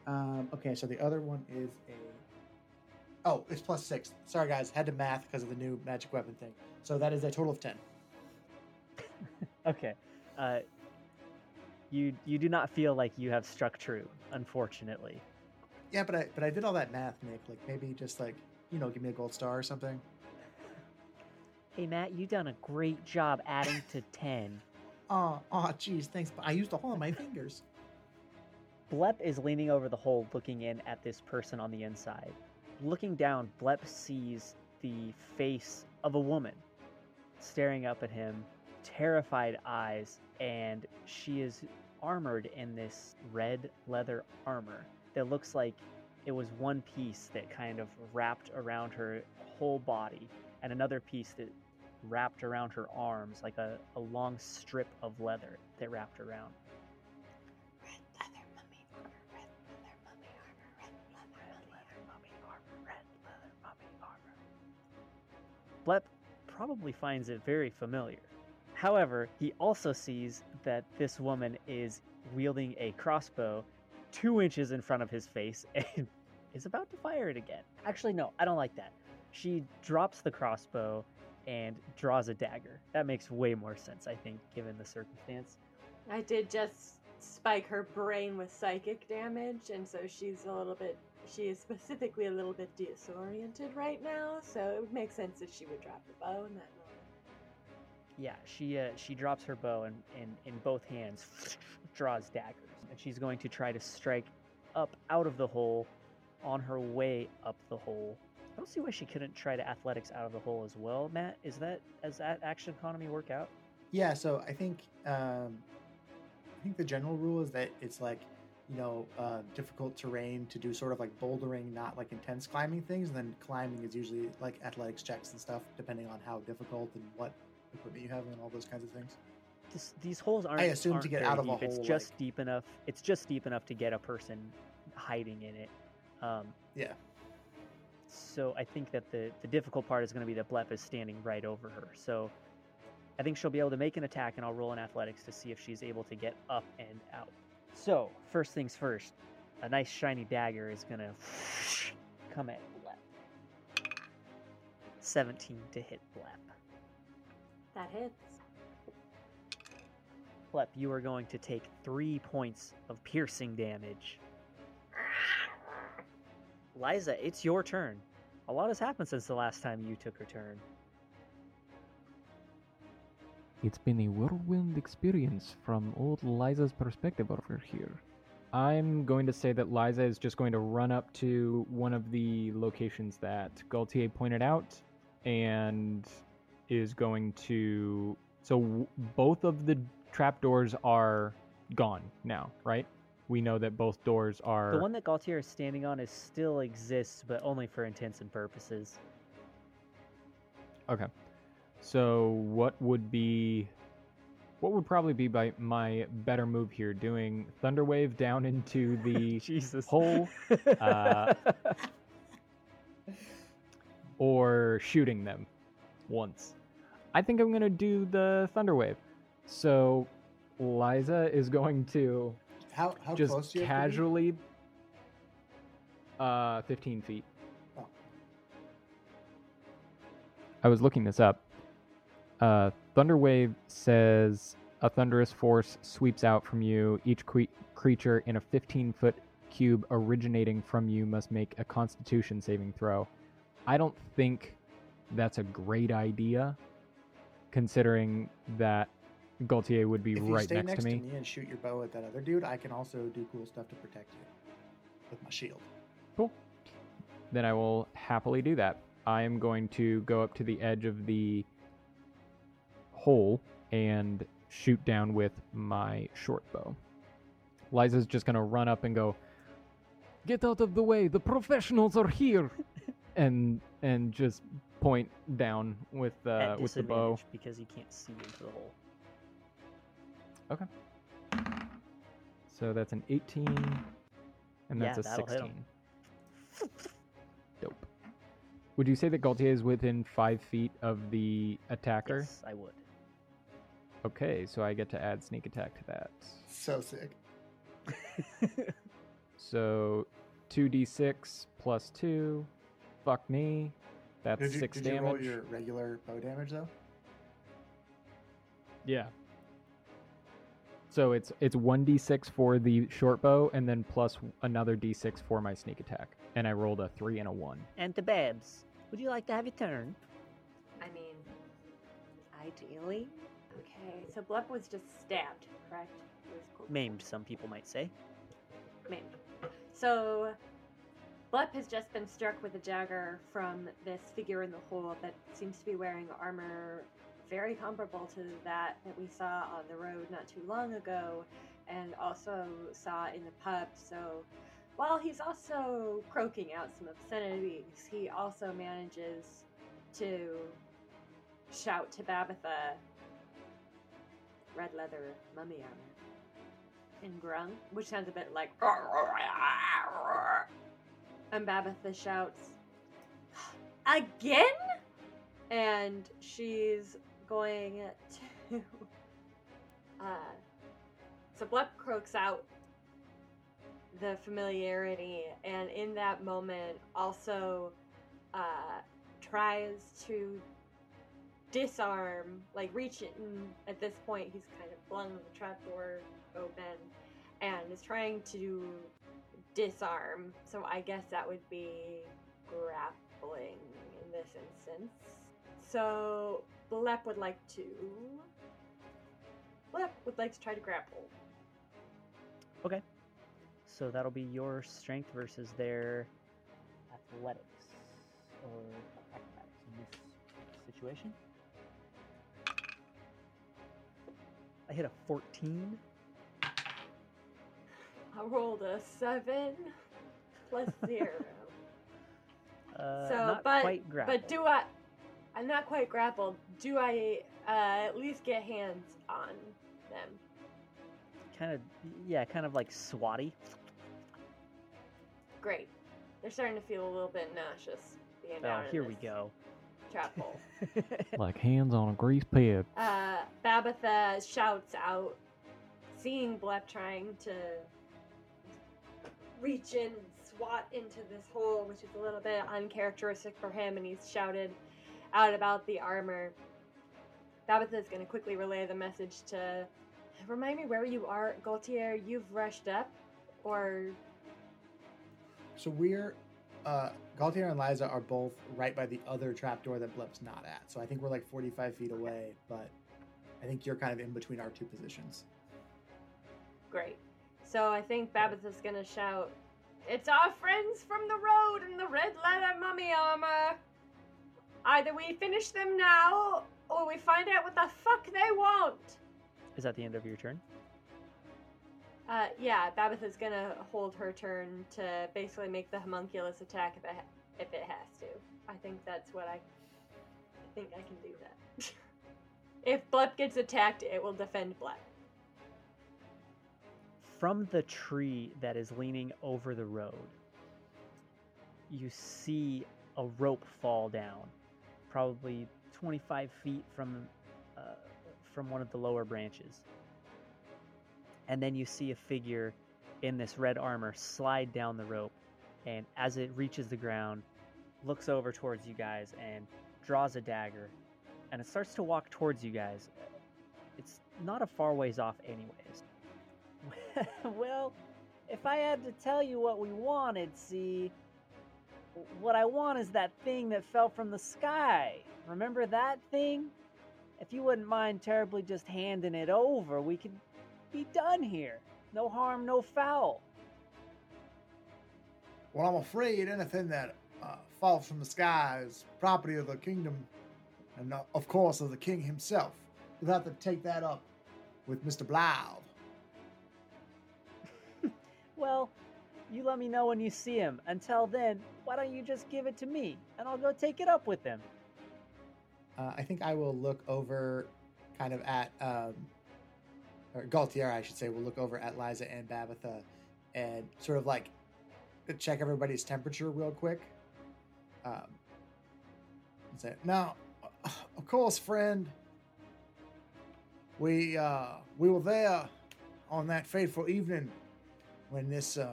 Um, okay, so the other one is a. Oh, it's plus six. Sorry, guys, had to math because of the new magic weapon thing. So that is a total of ten. Okay. Uh, you you do not feel like you have struck true, unfortunately. Yeah, but I but I did all that math, Nick. Like maybe just like you know, give me a gold star or something. Hey Matt, you done a great job adding to ten. Oh, oh, geez, thanks. But I used a hole in my fingers. Blep is leaning over the hole, looking in at this person on the inside. Looking down, Blep sees the face of a woman staring up at him, terrified eyes, and she is armored in this red leather armor that looks like it was one piece that kind of wrapped around her whole body and another piece that wrapped around her arms like a, a long strip of leather that wrapped around. Blep probably finds it very familiar. However, he also sees that this woman is wielding a crossbow two inches in front of his face and is about to fire it again. Actually, no, I don't like that. She drops the crossbow and draws a dagger. That makes way more sense, I think, given the circumstance. I did just spike her brain with psychic damage, and so she's a little bit. She is specifically a little bit disoriented right now, so it would make sense that she would drop the bow in that. Yeah, she uh, she drops her bow and, and in both hands draws daggers, and she's going to try to strike up out of the hole on her way up the hole. I don't see why she couldn't try to athletics out of the hole as well. Matt, is that does that action economy work out? Yeah, so I think um, I think the general rule is that it's like you know uh, difficult terrain to do sort of like bouldering, not like intense climbing things. And then climbing is usually like athletics checks and stuff, depending on how difficult and what equipment you have and all those kinds of things. This, these holes aren't. I assume to aren't get out of a deep. It's hole, just like- deep enough. It's just deep enough to get a person hiding in it. Um, Yeah. So I think that the the difficult part is going to be that Blep is standing right over her. So I think she'll be able to make an attack, and I'll roll in athletics to see if she's able to get up and out. So first things first, a nice shiny dagger is going to come at Blep. 17 to hit Blep. That hits. Blep, you are going to take three points of piercing damage. Liza, it's your turn. A lot has happened since the last time you took her turn. It's been a whirlwind experience from old Liza's perspective over here. I'm going to say that Liza is just going to run up to one of the locations that Gaultier pointed out and is going to. So w- both of the trapdoors are gone now, right? We know that both doors are. The one that Gaultier is standing on is still exists, but only for intents and purposes. Okay. So what would be what would probably be by my better move here doing thunderwave down into the Jesus. hole uh, or shooting them once. I think I'm going to do the thunderwave. So Liza is going to How how just close do you have to be? casually uh 15 feet. Oh. I was looking this up. Uh, Thunderwave says a thunderous force sweeps out from you. Each cre- creature in a 15 foot cube originating from you must make a constitution saving throw. I don't think that's a great idea, considering that Gaultier would be If you right stay next, next to me. and shoot your bow at that other dude, I can also do cool stuff to protect you with my shield. Cool. Then I will happily do that. I am going to go up to the edge of the hole and shoot down with my short bow. Liza's just gonna run up and go, "Get out of the way! The professionals are here!" and and just point down with uh, with the bow. because you can't see into the hole. Okay. So that's an 18, and Yeah, that's a that'll hit 'em. 16. Dope. Would you say that Gaultier is within five feet of the attacker? Yes, I would. Okay, so I get to add sneak attack to that. So sick. So 2d6 plus 2. Fuck me. That's Did you, 6 did you damage. roll your regular bow damage though? Yeah. So it's it's 1d6 for the short bow and then plus another d6 for my sneak attack. And I rolled a 3 and a 1. And the Babs, would you like to have your turn? I mean, ideally. Okay, so Blep was just stabbed, correct? Cool. Maimed, some people might say. Maimed. So, Blep has just been struck with a dagger from this figure in the hole that seems to be wearing armor very comparable to that that we saw on the road not too long ago and also saw in the pub. So, while he's also croaking out some obscenities, he also manages to shout to Babitha, red leather mummy armor, in Grung, which sounds a bit like. And Babitha shouts, Again? And she's going to. Uh, so Blep croaks out the familiarity, and in that moment, also uh, tries to disarm, like reach in. At this point, he's kind of flung the trapdoor open and is trying to disarm. So I guess that would be grappling in this instance. So Blep would like to. Blep would like to try to grapple. Okay. So that'll be your strength versus their athletics or acrobatics in this situation. I hit a 14. I rolled a seven plus zero. Uh, So, not but- quite but do I? I'm not quite grappled. Do I uh, at least get hands on them? kind of yeah, kind of like swatty. Great. They're starting to feel a little bit nauseous being Oh, here we go. trap hole. Like hands on a grease pig. Uh, Babitha shouts out, seeing Blep trying to reach in and swat into this hole, which is a little bit uncharacteristic for him, and he's shouted out about the armor. Babitha is going to quickly relay the message to remind me where you are, Gaultier. You've rushed up, or So we're uh Gaultier and Liza are both right by the other trapdoor that Blep's not at. So I think we're like 45 feet away, but I think you're kind of in between our two positions. Great. So I think Babitha's gonna shout, It's our friends from the road in the red leather mummy armor! Either we finish them now, or we find out what the fuck they want! Is that the end of your turn? Uh, yeah, Babitha's gonna hold her turn to basically make the homunculus attack if it, ha- if it has to. I think that's what I, I think I can do that. if Blep gets attacked, it will defend Blep. From the tree that is leaning over the road, you see a rope fall down, probably 25 feet from uh, from one of the lower branches. And then you see a figure in this red armor slide down the rope, and as it reaches the ground, looks over towards you guys and draws a dagger, and it starts to walk towards you guys. It's not a far ways off, anyways. well, if I had to tell you what we wanted, see, what I want is that thing that fell from the sky. Remember that thing? If you wouldn't mind terribly just handing it over, we could be done here. No harm, no foul. Well, I'm afraid anything that uh, falls from the sky is property of the kingdom, and uh, of course of the king himself. You'll have to take that up with Mr. Blau. Well, you let me know when you see him. Until then, why don't you just give it to me and I'll go take it up with him? Uh, I think I will look over kind of at, um, or Gaultier, I should say, will look over at Liza and Babitha and sort of like check everybody's temperature real quick. Um, and say, now, of course, friend, we uh, we were there on that fateful evening when this uh,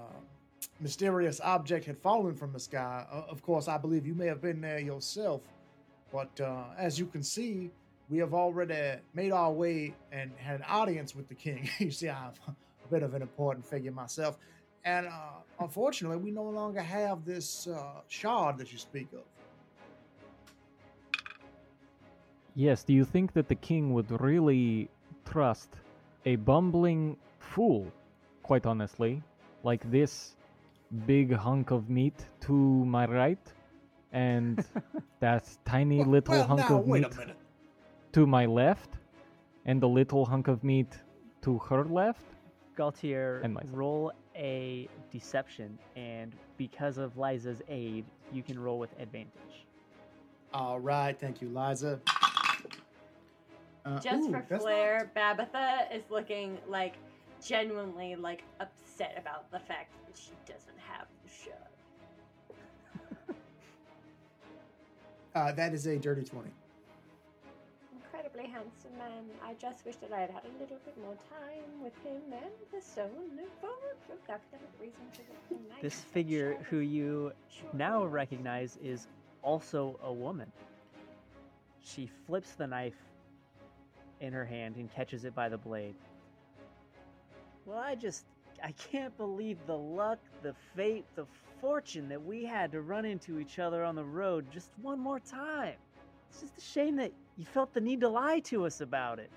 mysterious object had fallen from the sky. Uh, of course, I believe you may have been there yourself, but uh, as you can see, we have already made our way and had an audience with the king. you see, I'm a bit of an important figure myself. And uh, unfortunately, we no longer have this uh, shard that you speak of. Yes, do you think that the king would really trust a bumbling fool, quite honestly, like this big hunk of meat to my right, and that tiny Well- little well, hunk now, of meat to my left, and the little hunk of meat to her left? Gaultier, And myself. roll a deception, and because of Liza's aid, you can roll with advantage. All right, thank you, Liza. Uh, Just ooh, for that's flair, Babitha is looking like genuinely like upset about the fact that she doesn't have the shard. not- uh, that is a dirty 20. Incredibly handsome man. I just wish that I had had a little bit more time with him and the stone. For academic reasons, it would be nice This figure, who you Sure. now recognize, is also a woman. She flips the knife in her hand and catches it by the blade. Well, I just. I can't believe the luck, the fate, the fortune that we had to run into each other on the road just one more time. It's just a shame that you felt the need to lie to us about it.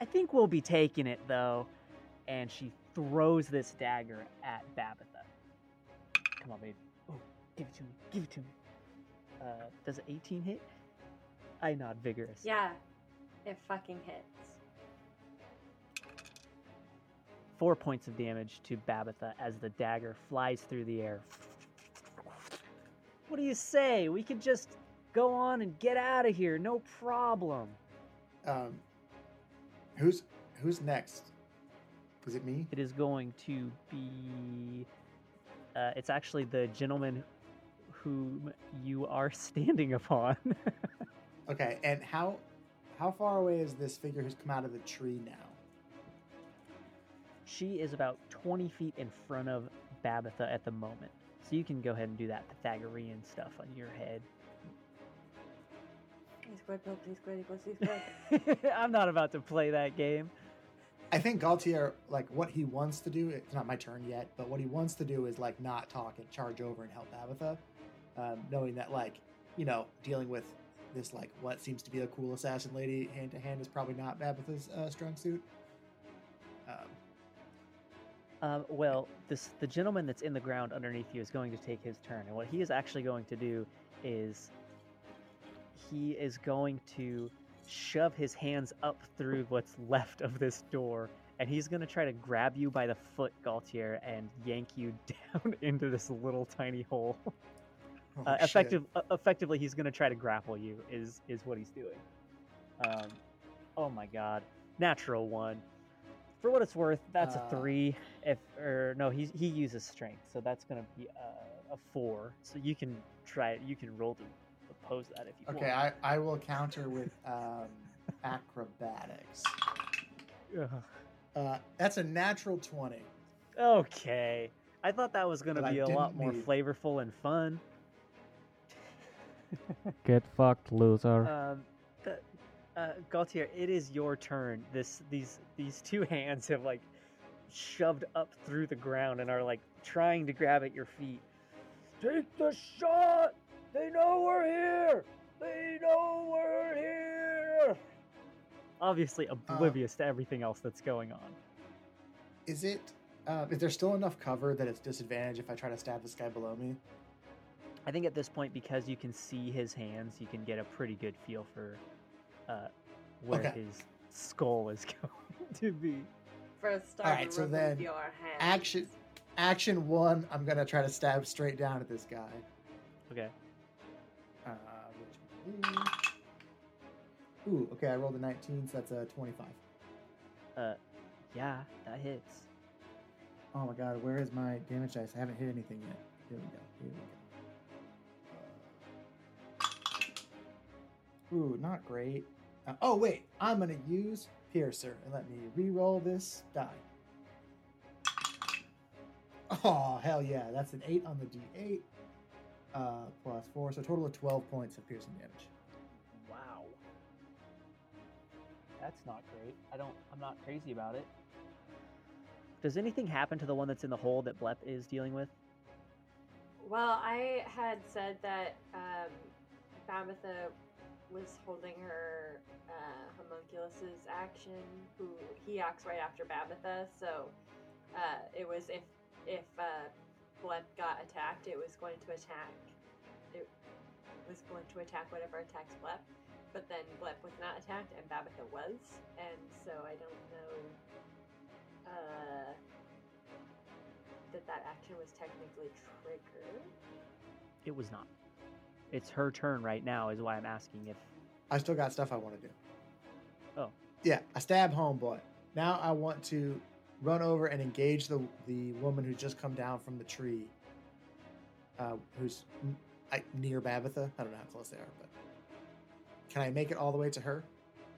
I think we'll be taking it, though. And she throws this dagger at Babitha. Come on, babe. Oh, give it to me. Give it to me. Uh, does 18 hit? I nod vigorous. Yeah, it fucking hits. Four points of damage to Babitha as the dagger flies through the air. What do you say? We could just go on and get out of here. No problem. Um, who's who's next? Is it me? It is going to be. Uh, it's actually the gentleman whom you are standing upon. Okay, and how how far away is this figure who's come out of the tree now? She is about 20 feet in front of Babitha at the moment. So you can go ahead and do that Pythagorean stuff on your head. I'm not about to play that game. I think Gaultier, like what he wants to do, it's not my turn yet, but what he wants to do is like not talk and charge over and help Babitha, um, knowing that like you know dealing with this like what seems to be a cool assassin lady hand to hand is probably not Babitha's uh, strong suit. Um, well, this the gentleman that's in the ground underneath you is going to take his turn, and what he is actually going to do is he is going to shove his hands up through what's left of this door, and he's going to try to grab you by the foot, Gaultier, and yank you down into this little tiny hole. oh, uh, effective, uh, effectively, he's going to try to grapple you. Is is what he's doing. Um, oh my God, natural one. For what it's worth, that's Uh, a three. If or no, he he uses strength, so that's going to be a, a four. So you can try it. You can roll to oppose that if you Okay, want. I, I will counter with um, acrobatics. Uh, that's a natural twenty. Okay. I thought that was going to That I be a lot more need. flavorful and fun. Get fucked, loser. Um, the, uh, Gaultier, it is your turn. This these these two hands have like shoved up through the ground and are like trying to grab at your feet. Take the shot. They know we're here. They know we're here. Obviously oblivious to everything else that's going on. Is it? Uh, is there still enough cover that it's disadvantage if I try to stab this guy below me? I think at this point, because you can see his hands, you can get a pretty good feel for uh, where Okay. his skull is going to be. First, start Alright, so then your. Action, action one. I'm gonna try to stab straight down at this guy. Okay. Uh, which Ooh, okay. I rolled a 19, so that's a 25. Uh, yeah, that hits. Oh my god, where is my damage dice? I haven't hit anything yet. Here we go. Here we go. Ooh, not great. Uh, oh wait, I'm gonna use Piercer and let me re-roll this die. Oh hell yeah, that's an eight on the D8 uh, plus four, so a total of 12 points of piercing damage. Wow. That's not great. I don't. I'm not crazy about it. Does anything happen to the one that's in the hole that Blep is dealing with? Well, I had said that um, Babitha was holding her homunculus's action. Who he acts right after Babitha, so uh, it was if if uh, Blep got attacked, it was going to attack. It was going to attack whatever attacks Blep, but then Blep was not attacked and Babitha was, and so I don't know. Uh, that that action was technically triggered. It was not. It's her turn right now, is why I'm asking if. I still got stuff I want to do. Yeah, I stab homeboy. Now I want to run over and engage the the woman who's just come down from the tree. Uh, who's I, near Babitha. I don't know how close they are, but can I make it all the way to her?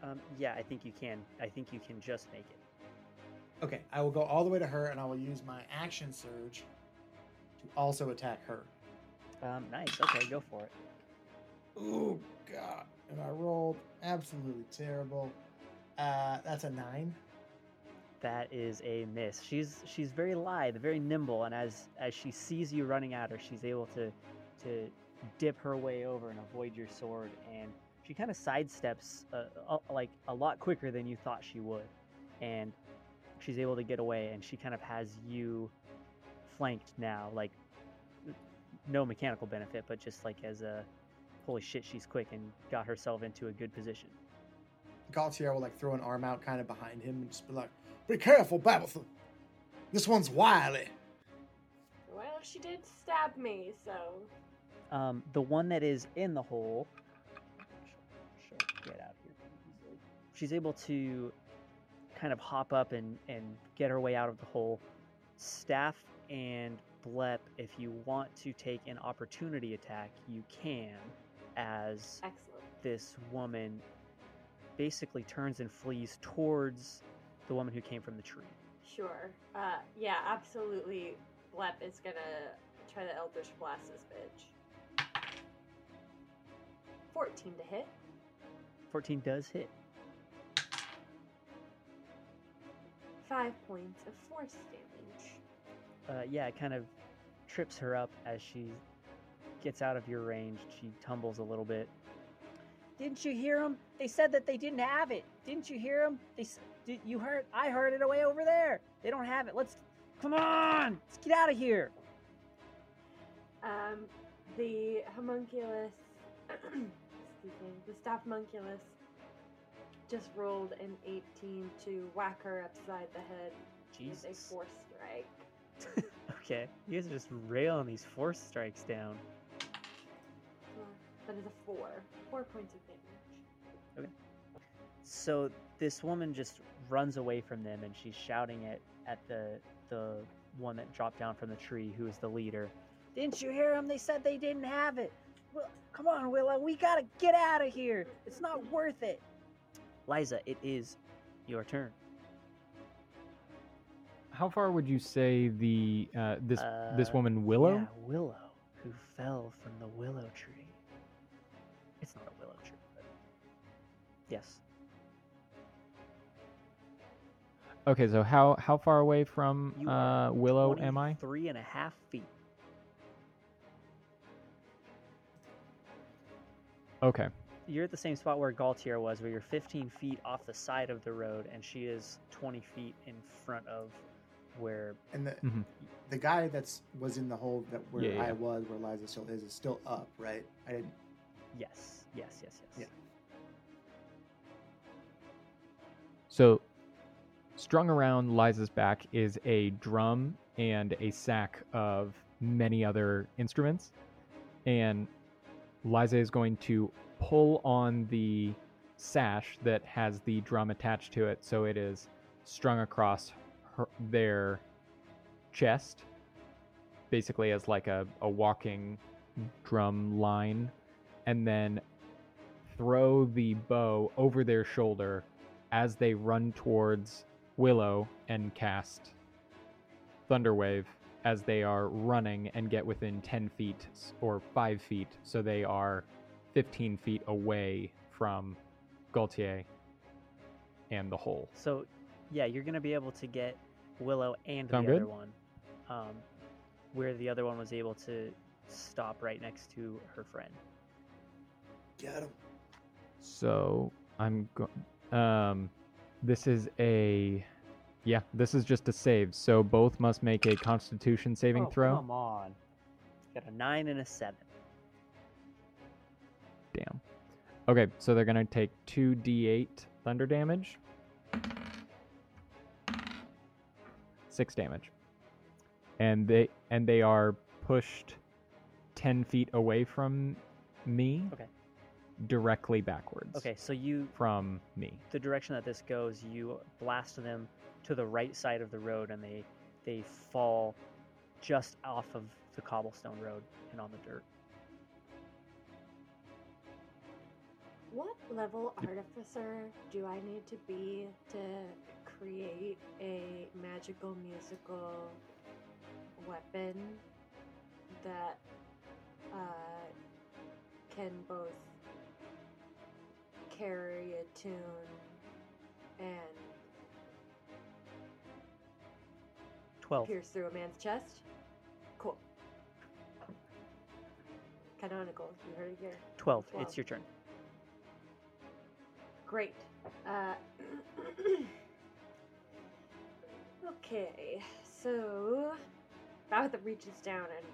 Um, yeah, I think you can. I think you can just make it. Okay, I will go all the way to her, and I will use my action surge to also attack her. Um, nice. Okay, go for it. Oh god! And I rolled absolutely terrible. Uh, that's a nine. That is a miss. She's she's very lithe, very nimble, and as as she sees you running at her, she's able to to dip her way over and avoid your sword, and she kind of sidesteps uh, uh, like a lot quicker than you thought she would, and she's able to get away, and she kind of has you flanked now, like no mechanical benefit, but just like as a holy shit, she's quick and got herself into a good position. Gaultier will like throw an arm out kind of behind him and just be like, "Be careful, Babitha. This one's wily." Well, she did stab me, so Um, the one that is in the hole, she'll, she'll get out here. She's able to kind of hop up and, and get her way out of the hole. Staff and Blep, if you want to take an opportunity attack, you can, as excellent. this woman basically turns and flees towards the woman who came from the tree. Sure. Uh, yeah, absolutely. Blep is gonna try to Eldritch Blast this bitch. 14 to hit. 14 does hit. Five points of force damage. uh, yeah, it kind of trips her up as she gets out of your range. She tumbles a little bit. Didn't you hear them? They said that they didn't have it. Didn't you hear them? They did, you heard? I heard it away over there. They don't have it. Let's come on. Let's get out of here. Um, the homunculus, excuse me, the staff homunculus just rolled an 18 to whack her upside the head with a Jesus. force strike. Okay, you guys are just railing these force strikes down. That is a four. Four points of damage. So this woman just runs away from them, and she's shouting it at the the one that dropped down from the tree, who is the leader. Didn't you hear them? They said they didn't have it. Well, come on, Willow, we gotta get out of here. It's not worth it. Liza, it is your turn. How far would you say the uh, this this Uh, woman Willow? Yeah, Willow, who fell from the willow tree. Yes. Okay, so how how far away from You are uh, Willow am I? Three and a half feet. Okay. You're at the same spot where Gaultier was, where you're 15 feet off the side of the road, and she is 20 feet in front of where. And the Mhm. the guy that's was in the hole that where Yeah, yeah. I was, where Liza still is, is still up, right? I didn't. Yes, yes, yes, yes. Yeah. So, strung around Liza's back is a drum and a sack of many other instruments. And Liza is going to pull on the sash that has the drum attached to it. So it is strung across her, their chest, basically as like a, a walking drum line. And then throw the bow over their shoulder as they run towards Willow and cast Thunderwave as they are running and get within 10 feet or 5 feet. So they are 15 feet away from Gaultier and the hole. So, yeah, you're gonna be able to get Willow and Sound the good? other one, um, where the other one was able to stop right next to her friend. Get him. So I'm going. Um, this is a. Yeah, this is just a save. So both must make a Constitution saving oh, throw. Come on. Got a nine and a seven. Damn. Okay, so they're gonna take two d8 thunder damage. Six damage. And they and they are pushed ten feet away from me. Okay. Directly backwards. Okay, so you From me. the direction that this goes, you blast them to the right side of the road, and they they fall just off of the cobblestone road and on the dirt. What level artificer do I need to be to create a magical musical weapon that uh, can both carry a tune and Twelve. pierce through a man's chest? Cool. Canonical, you heard it here. Twelve. Twelve. It's your turn. Great. Uh, okay, so Babitha reaches down and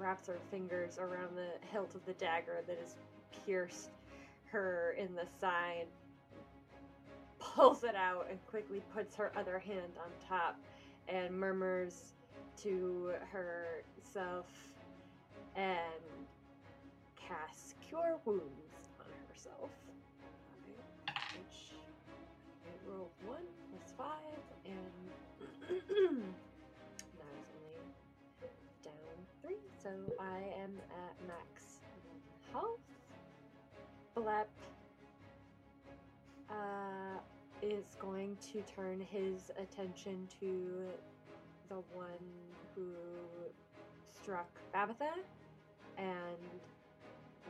wraps her fingers around the hilt of the dagger that is pierced her in the side, pulls it out, and quickly puts her other hand on top and murmurs to herself and casts Cure Wounds on herself. Which I rolled one plus five, and now it's only down three, so I am at max health. Blep uh, is going to turn his attention to the one who struck Babitha and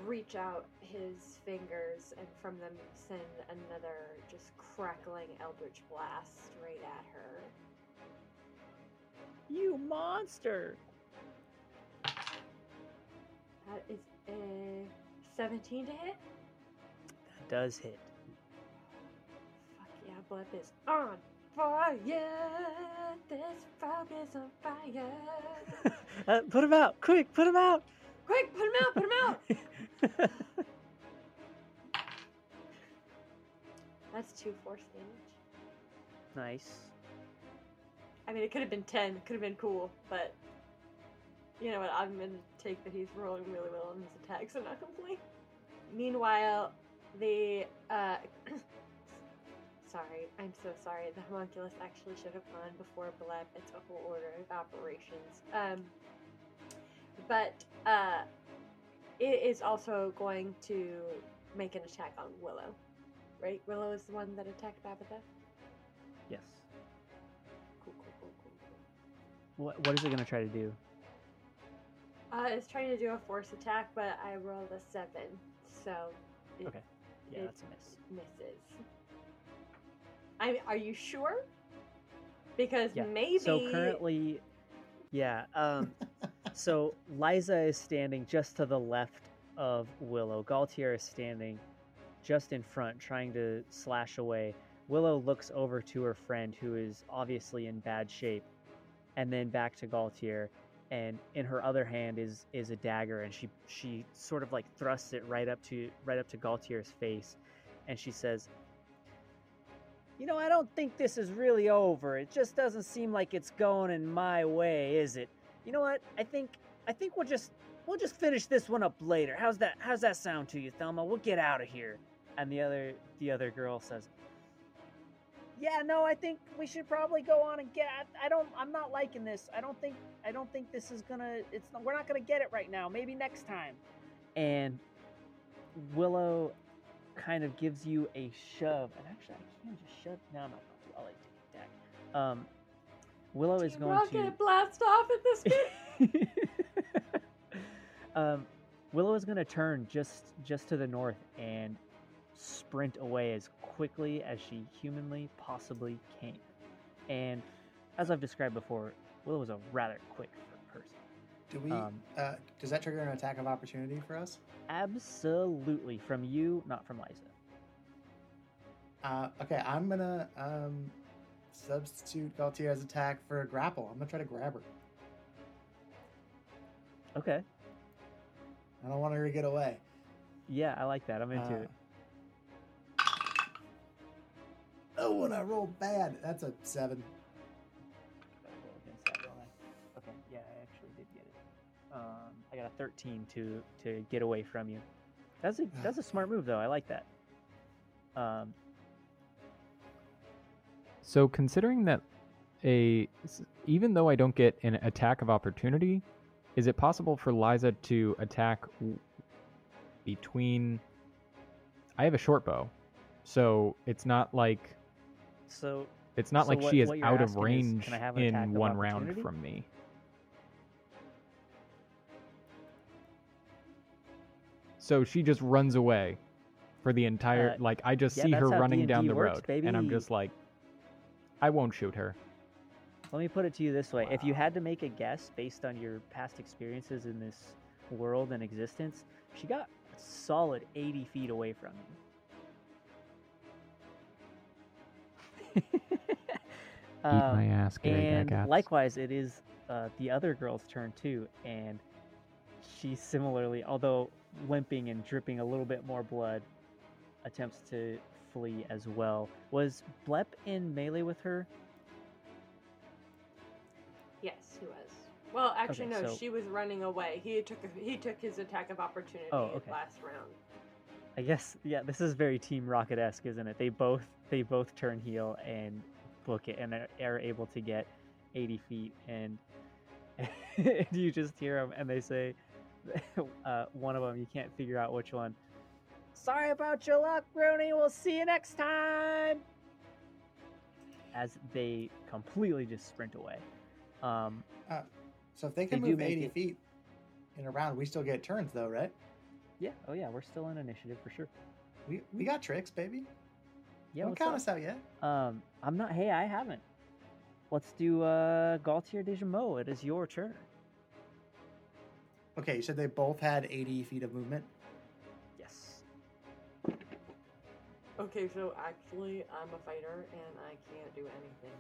reach out his fingers and from them send another just crackling eldritch blast right at her. You monster! That is a 17 to hit. Does hit. Fuck yeah, blood is on fire. This frog is on fire. uh, put him out! Quick, put him out! Quick, put him out, put him out. That's two force damage. nice. I mean, it could have been 10, could have been cool, but you know what? I'm to take that he's rolling really well on his attacks and not complain. Meanwhile, the. Uh, sorry, I'm so sorry. The homunculus actually should have gone before Blep. It's a whole order of operations. Um, but uh, it is also going to make an attack on Willow. Right? Willow is the one that attacked Babitha? Yes. Cool, cool, cool, cool, cool. What, what is it going to try to do? Uh, it's trying to do a force attack, but I rolled a seven, so it Okay. Yeah, It- that's a miss. misses. I mean, are you sure? Because Yeah. maybe. So currently, yeah. Um, so Liza is standing just to the left of Willow. Gaultier is standing just in front, trying to slash away. Willow looks over to her friend, who is obviously in bad shape, and then back to Gaultier. And in her other hand is is a dagger, and she she sort of like thrusts it right up to right up to Gaultier's face, and she says, You know, I don't think this is really over. It just doesn't seem like it's going in my way, is it? You know what? I think I think we'll just we'll just finish this one up later. How's that how's that sound to you, Thelma? We'll get out of here. And the other the other girl says, "Yeah, no, I think we should probably go on and get I, I don't I'm not liking this. I don't think I don't think this is going to it's not, we're not going to get it right now. Maybe next time." And Willow kind of gives you a shove. And actually, I can just shove. No, I'm not going to. I'll let you take it back. Um, Willow is Team going Rocket to. blast off at this game. um, Willow is going to turn just just to the north and sprint away as quickly as she humanly possibly can. And as I've described before, Willow is a rather quick person. Do we? Um, uh, does that trigger an attack of opportunity for us? Absolutely, from you, not from Liza. Uh, okay, I'm gonna um, substitute Gaultier's attack for a grapple. I'm gonna try to grab her. Okay. I don't want her to get away. Yeah, I like that. I'm into Uh, it. Oh, and I rolled bad. That's a seven. Gotta roll against that, don't I? Okay, yeah, I actually did get it. Um, I got a 13 to to get away from you. That's a that's a smart move though. I like that. Um, So considering that a s- even though I don't get an attack of opportunity, is it possible for Liza to attack between I have a short bow. So it's not like so it's not So like what- she is out of is, range can I have an attack in one round from me. So she just runs away for the entire Uh, like I just yeah, see her running down D&D the works, road and I'm just like I won't shoot her. let me put it to you this way: if you had to make a guess based on your past experiences in this world and existence, she got a solid 80 feet away from you. Eat my Um, ass, Gary and Gygax. likewise, it is uh, the other girl's turn too, and she similarly, although limping and dripping a little bit more blood, attempts to flee as well. Was Blep in melee with her? yes, he was. Well, actually, Okay, no. so- She was running away. He took a, he took his attack of opportunity Oh, okay. last round. I guess yeah. This is very Team Rocket esque, isn't it? They both they both turn heel and book it, and are, are able to get 80 feet, and, and you just hear them, and they say, uh, one of them you can't figure out which one. Sorry about your luck, Rooney. We'll see you next time. As they completely just sprint away. Um, So if they can They move make 80 it- feet in a round, we still get turns though, right? Yeah. Oh yeah. We're still in initiative for sure. We we got tricks, baby. Yeah. Don't count up? us out yet. Um, I'm not. Hey, I haven't. Let's do uh Gaultier Degemont. It is your turn. Okay, you said they both had 80 feet of movement. Yes. Okay, so actually, I'm a fighter and I can't do anything.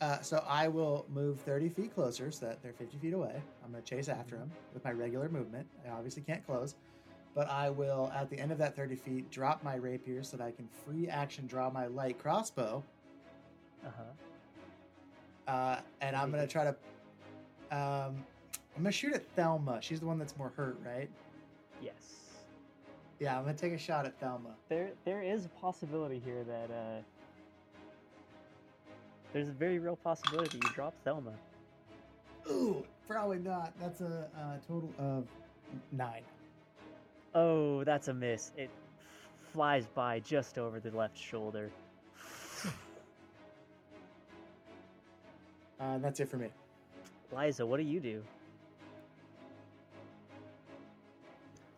Uh, so I will move 30 feet closer so that they're 50 feet away. I'm going to chase after them with my regular movement. I obviously can't close, but I will, at the end of that 30 feet, drop my rapier so that I can free action draw my light crossbow. Uh-huh. Uh, and I'm going to try to. Um, I'm going to shoot at Thelma. She's the one that's more hurt, right? Yes. Yeah, I'm going to take a shot at Thelma. There there is a possibility here that uh there's a very real possibility you drop Thelma. Ooh, probably not. That's a uh, total of nine. Oh, that's a miss. It flies by just over the left shoulder. Uh, that's it for me. Liza, what do you do?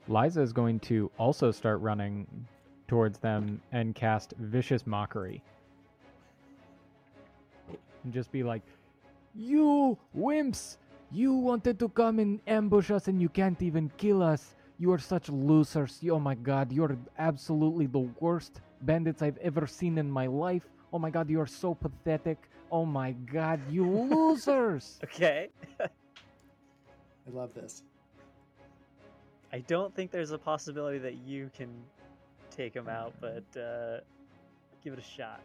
Liza is going to also start running towards them and cast Vicious Mockery. And just be like, You wimps! You wanted to come and ambush us and you can't even kill us. You are such losers. Oh my god, you're absolutely the worst bandits I've ever seen in my life. Oh my god, you are so pathetic. Oh my god, you losers! Okay. I love this. I don't think there's a possibility that you can take him out, but uh, give it a shot.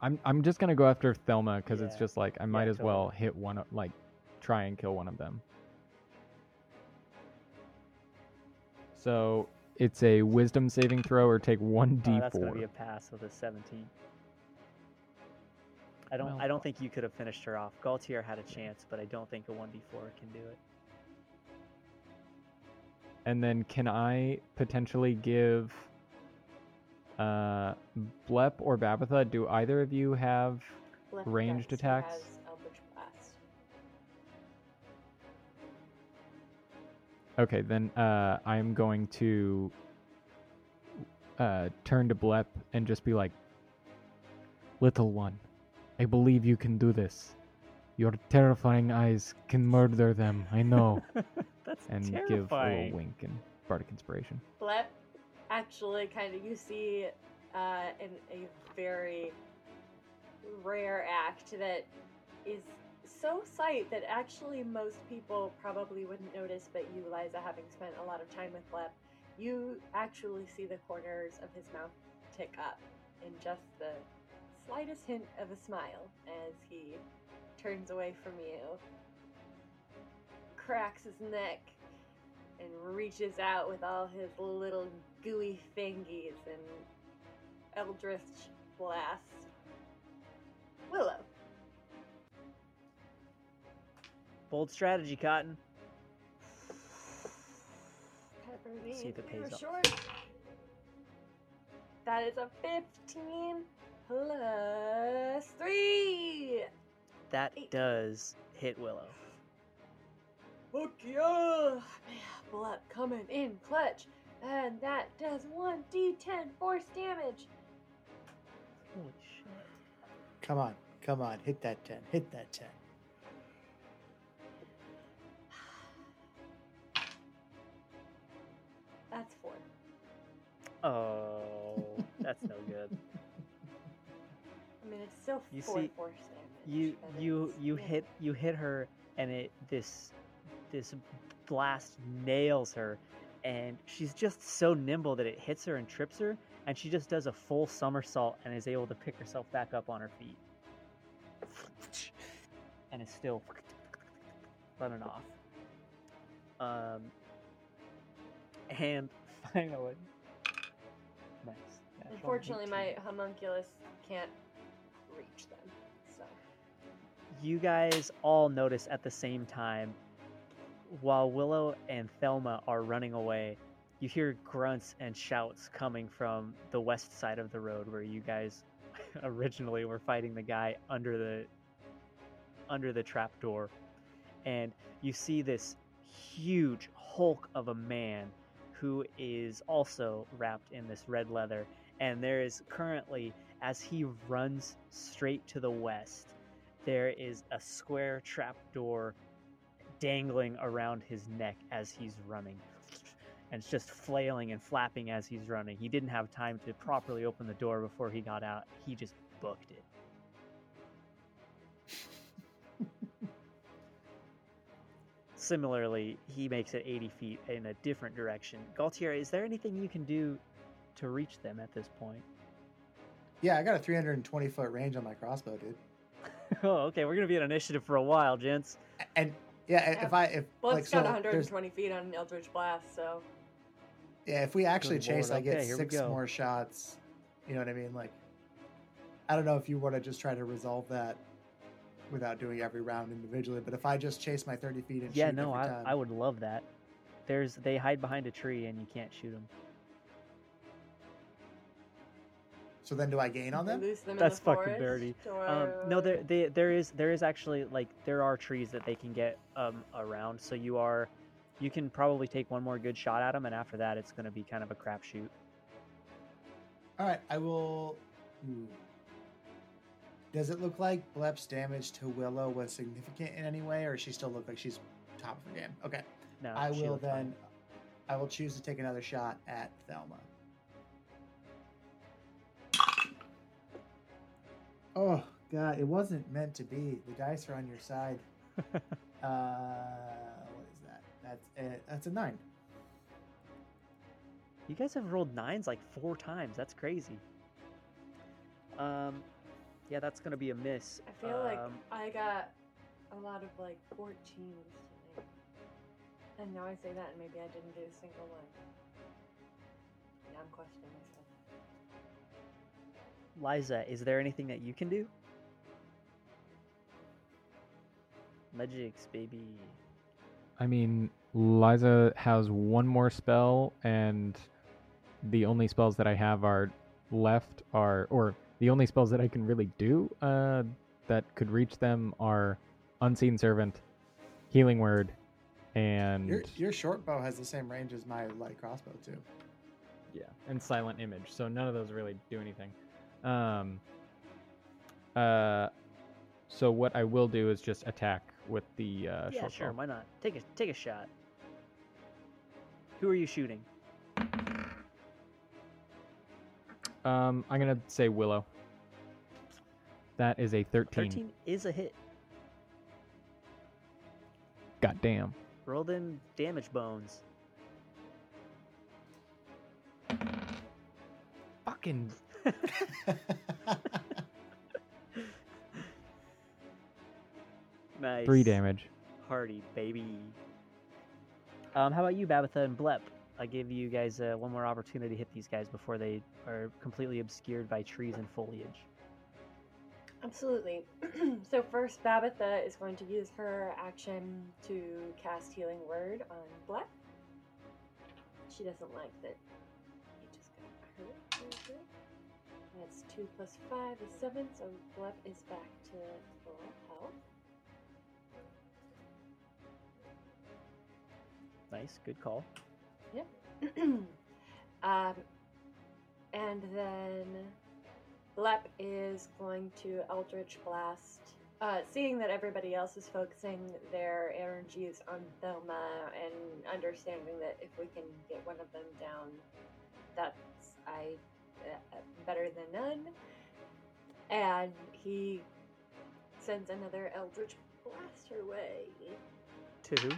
I'm I'm just gonna go after Thelma because it's just like I Yeah, might as well totally. hit one, o- like try and kill one of them. So it's a Wisdom saving throw or take one Oh, that's gonna d4. be a pass with a 17. I don't. Well, I don't think you could have finished her off. Gaultier had a chance, but I don't think a 1d4 can do it. And then can I potentially give uh Blep or Babitha? Do either of you have Left Ranged does, he attacks? Okay, then uh, I'm going to uh, turn to Blep and just be like, Little one, I believe you can do this. Your terrifying eyes can murder them, I know. That's and give a little wink and bardic inspiration. Blep, actually, kind of, you see uh, in a very rare act that is so slight that actually most people probably wouldn't notice, but you, Liza, having spent a lot of time with Blep, you actually see the corners of his mouth tick up in just the slightest hint of a smile as he turns away from you, cracks his neck, and reaches out with all his little gooey fingies and eldritch blast. Willow. Bold strategy, Cotton. Pepperoni, See if it pays off. short. That is a 15 plus 3. That Eight. does hit Willow. Fuck yeah! Blood coming in clutch. And that does 1d10 force damage. Holy shit. Come on, come on, hit that 10, hit that 10. Oh, that's no good. I mean, it's still You 4 see, force damage. You you you yeah. hit you hit her, and it this this blast nails her, and she's just so nimble that it hits her and trips her, and she just does a full somersault and is able to pick herself back up on her feet, and is still running off. Um, and finally, nice. natural Unfortunately, my homunculus can't reach them. So. you guys all notice at the same time while Willow and Thelma are running away, you hear grunts and shouts coming from the west side of the road where you guys originally were fighting the guy under the under the trap door. And you see this huge hulk of a man who is also wrapped in this red leather and there is currently as he runs straight to the west there is a square trapdoor dangling around his neck as he's running. And it's just flailing and flapping as he's running. He didn't have time to properly open the door before he got out. He just booked it. Similarly, he makes it 80 feet in a different direction. Galtier, is there anything you can do to reach them at this point? Yeah, I got a 320 foot range on my crossbow, dude. oh, okay. We're going to be in initiative for a while, gents. And yeah, Yeah. if I if Well, like it's so, got there's 120 feet on an Eldritch Blast, so. yeah, if we actually Good chase, lord, I get okay, six more shots. You know what I mean? Like, I don't know if you want to just try to resolve that without doing every round individually, but if I just chase my 30 feet and Yeah, shoot no, every I, time, I would love that. There's they hide behind a tree and you can't shoot them. So then do I gain on them? Them That's the fucking forest, dirty. Or... Um, no, there they, there is there is actually like there are trees that they can get um around. So you are you can probably take one more good shot at them, and after that, it's going to be kind of a crapshoot. All right, I will. Ooh. Does it look like Blep's damage to Willow was significant in any way, or does she still look like she's top of her game? Okay, No, I will looked fine. then. I will choose to take another shot at Thelma. Oh God, it wasn't meant to be. The dice are on your side. uh, what is that? That's a, that's a nine. You guys have rolled nines like four times. That's crazy. Um, Yeah, that's gonna be a miss. I feel like Um, I got a lot of like 14s tonight. And now I say that, and maybe I didn't do a single one. Now I'm questioning myself. Liza, is there anything that you can do? Magics, baby. I mean, Liza has one more spell, and the only spells that I have are left are, or the only spells that I can really do uh, that could reach them are Unseen Servant, Healing Word, and Your your short bow has the same range as my light crossbow too. yeah, and Silent Image. So none of those really do anything. Um. Uh. So what I will do is just attack with the uh, yeah, short sure. bow. Why not? Take a take a shot. Who are you shooting? Um, I'm gonna say Willow. That is a 13. Thirteen is a hit. God damn. Roll them damage bones. Fucking Nice. three damage. Hardy, baby. Um, how about you, Babitha and Blep? I give you guys uh, one more opportunity to hit these guys before they are completely obscured by trees and foliage. Absolutely. so first, Babitha is going to use her action to cast Healing Word on Black. She doesn't like that he just got hurt. That's two plus five is seven, so Blep is back to full health. Nice, good call. um, and then Blep is going to Eldritch Blast. Uh, seeing that everybody else is focusing their energies on Thelma and understanding that if we can get one of them down, that's I better than none. And he sends another Eldritch Blast her way. To who?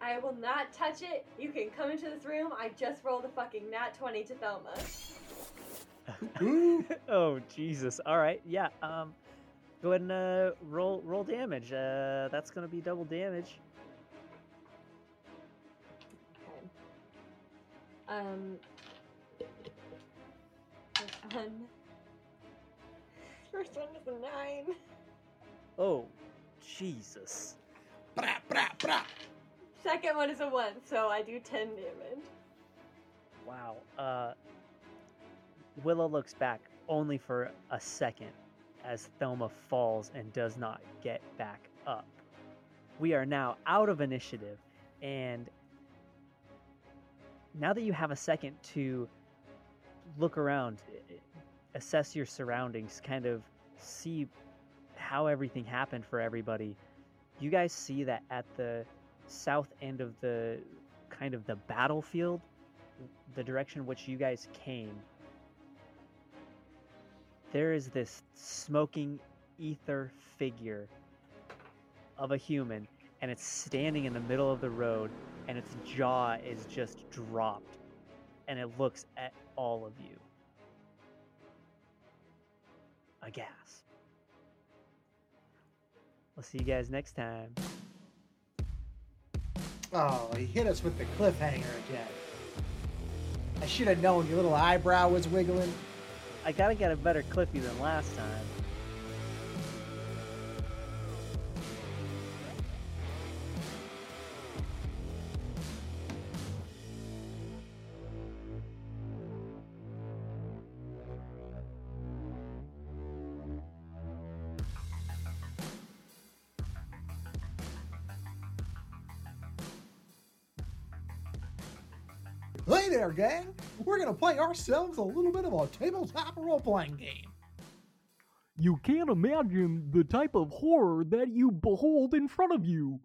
I will not touch it. You can come into this room. I just rolled a fucking nat 20 to Thelma. Oh Jesus! All right, yeah. Um, go ahead and uh, roll roll damage. Uh, that's gonna be double damage. Um. First one. First one is a nine. Oh, Jesus! Brah, brah, brah. Second one is a one, so I do 10 damage. Wow. Uh, Willow looks back only for a second as Thelma falls and does not get back up. We are now out of initiative, and now that you have a second to look around, assess your surroundings, kind of see how everything happened for everybody, you guys see that at the south end of the kind of the battlefield, the direction which you guys came, there is this smoking ether figure of a human, and it's standing in the middle of the road, and its jaw is just dropped, and it looks at all of you. Aghast. We'll see you guys next time. Oh, he hit us with the cliffhanger again. I should have known your little eyebrow was wiggling. I gotta get a better Cliffy than last time. Gang! We're gonna play ourselves a little bit of a tabletop role playing game. You can't imagine the type of horror that you behold in front of you.